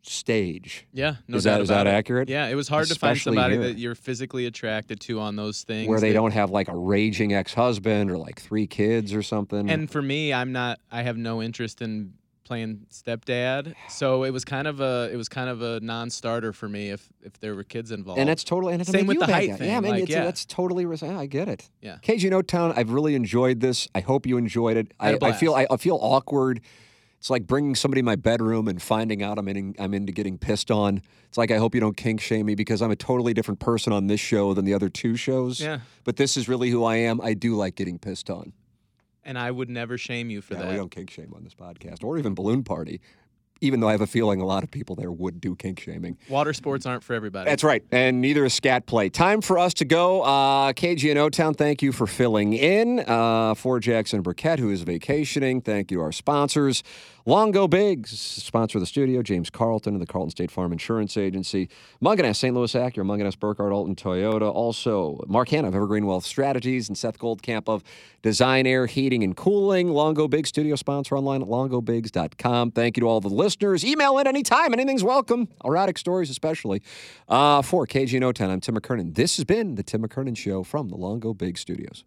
stage. Yeah, no is that is that it. accurate? Yeah, it was hard to find somebody here. that you're physically attracted to on those things. Where they that- don't have like a raging ex-husband or like three kids or something. And for me, I'm not. I have no interest in playing stepdad. So it was kind of a. It was kind of a non-starter for me if if there were kids involved. and that's totally and Same with the height guy. thing, Yeah, man, like, it's, yeah. that's totally. yeah, I get it. Yeah. KG in O Town, I've really enjoyed this. I hope you enjoyed it. I I, had a I feel I. I feel awkward. It's like bringing somebody in my bedroom and finding out I'm in, I'm into getting pissed on. It's like I hope you don't kink shame me because I'm a totally different person on this show than the other two shows. Yeah. But this is really who I am. I do like getting pissed on. and I would never shame you for Yeah, that. we don't kink shame on this podcast or even balloon party. Even though I have a feeling a lot of people there would do kink shaming. Water sports aren't for everybody. That's right. And neither is scat play. Time for us to go. Uh, KG and O Town, thank you for filling in. Uh, for Jackson Burkett, who is vacationing, thank you our sponsors. Longo Biggs, sponsor of the studio, James Carlton of the Carlton State Farm Insurance Agency, Mungenast, St. Louis Acura, Mungenast, Burkhardt, Alton, Toyota. Also, Mark Hannah of Evergreen Wealth Strategies and Seth Goldcamp of Design Aire Heating and Cooling. Longo Biggs, studio sponsor online at longobiggs.com. Thank you to all the listeners. Email in anytime. Anything's welcome. Erotic stories, especially. Uh, for KG and O I'm Tim McKernan. This has been the Tim McKernan Show from the Longo Biggs Studios.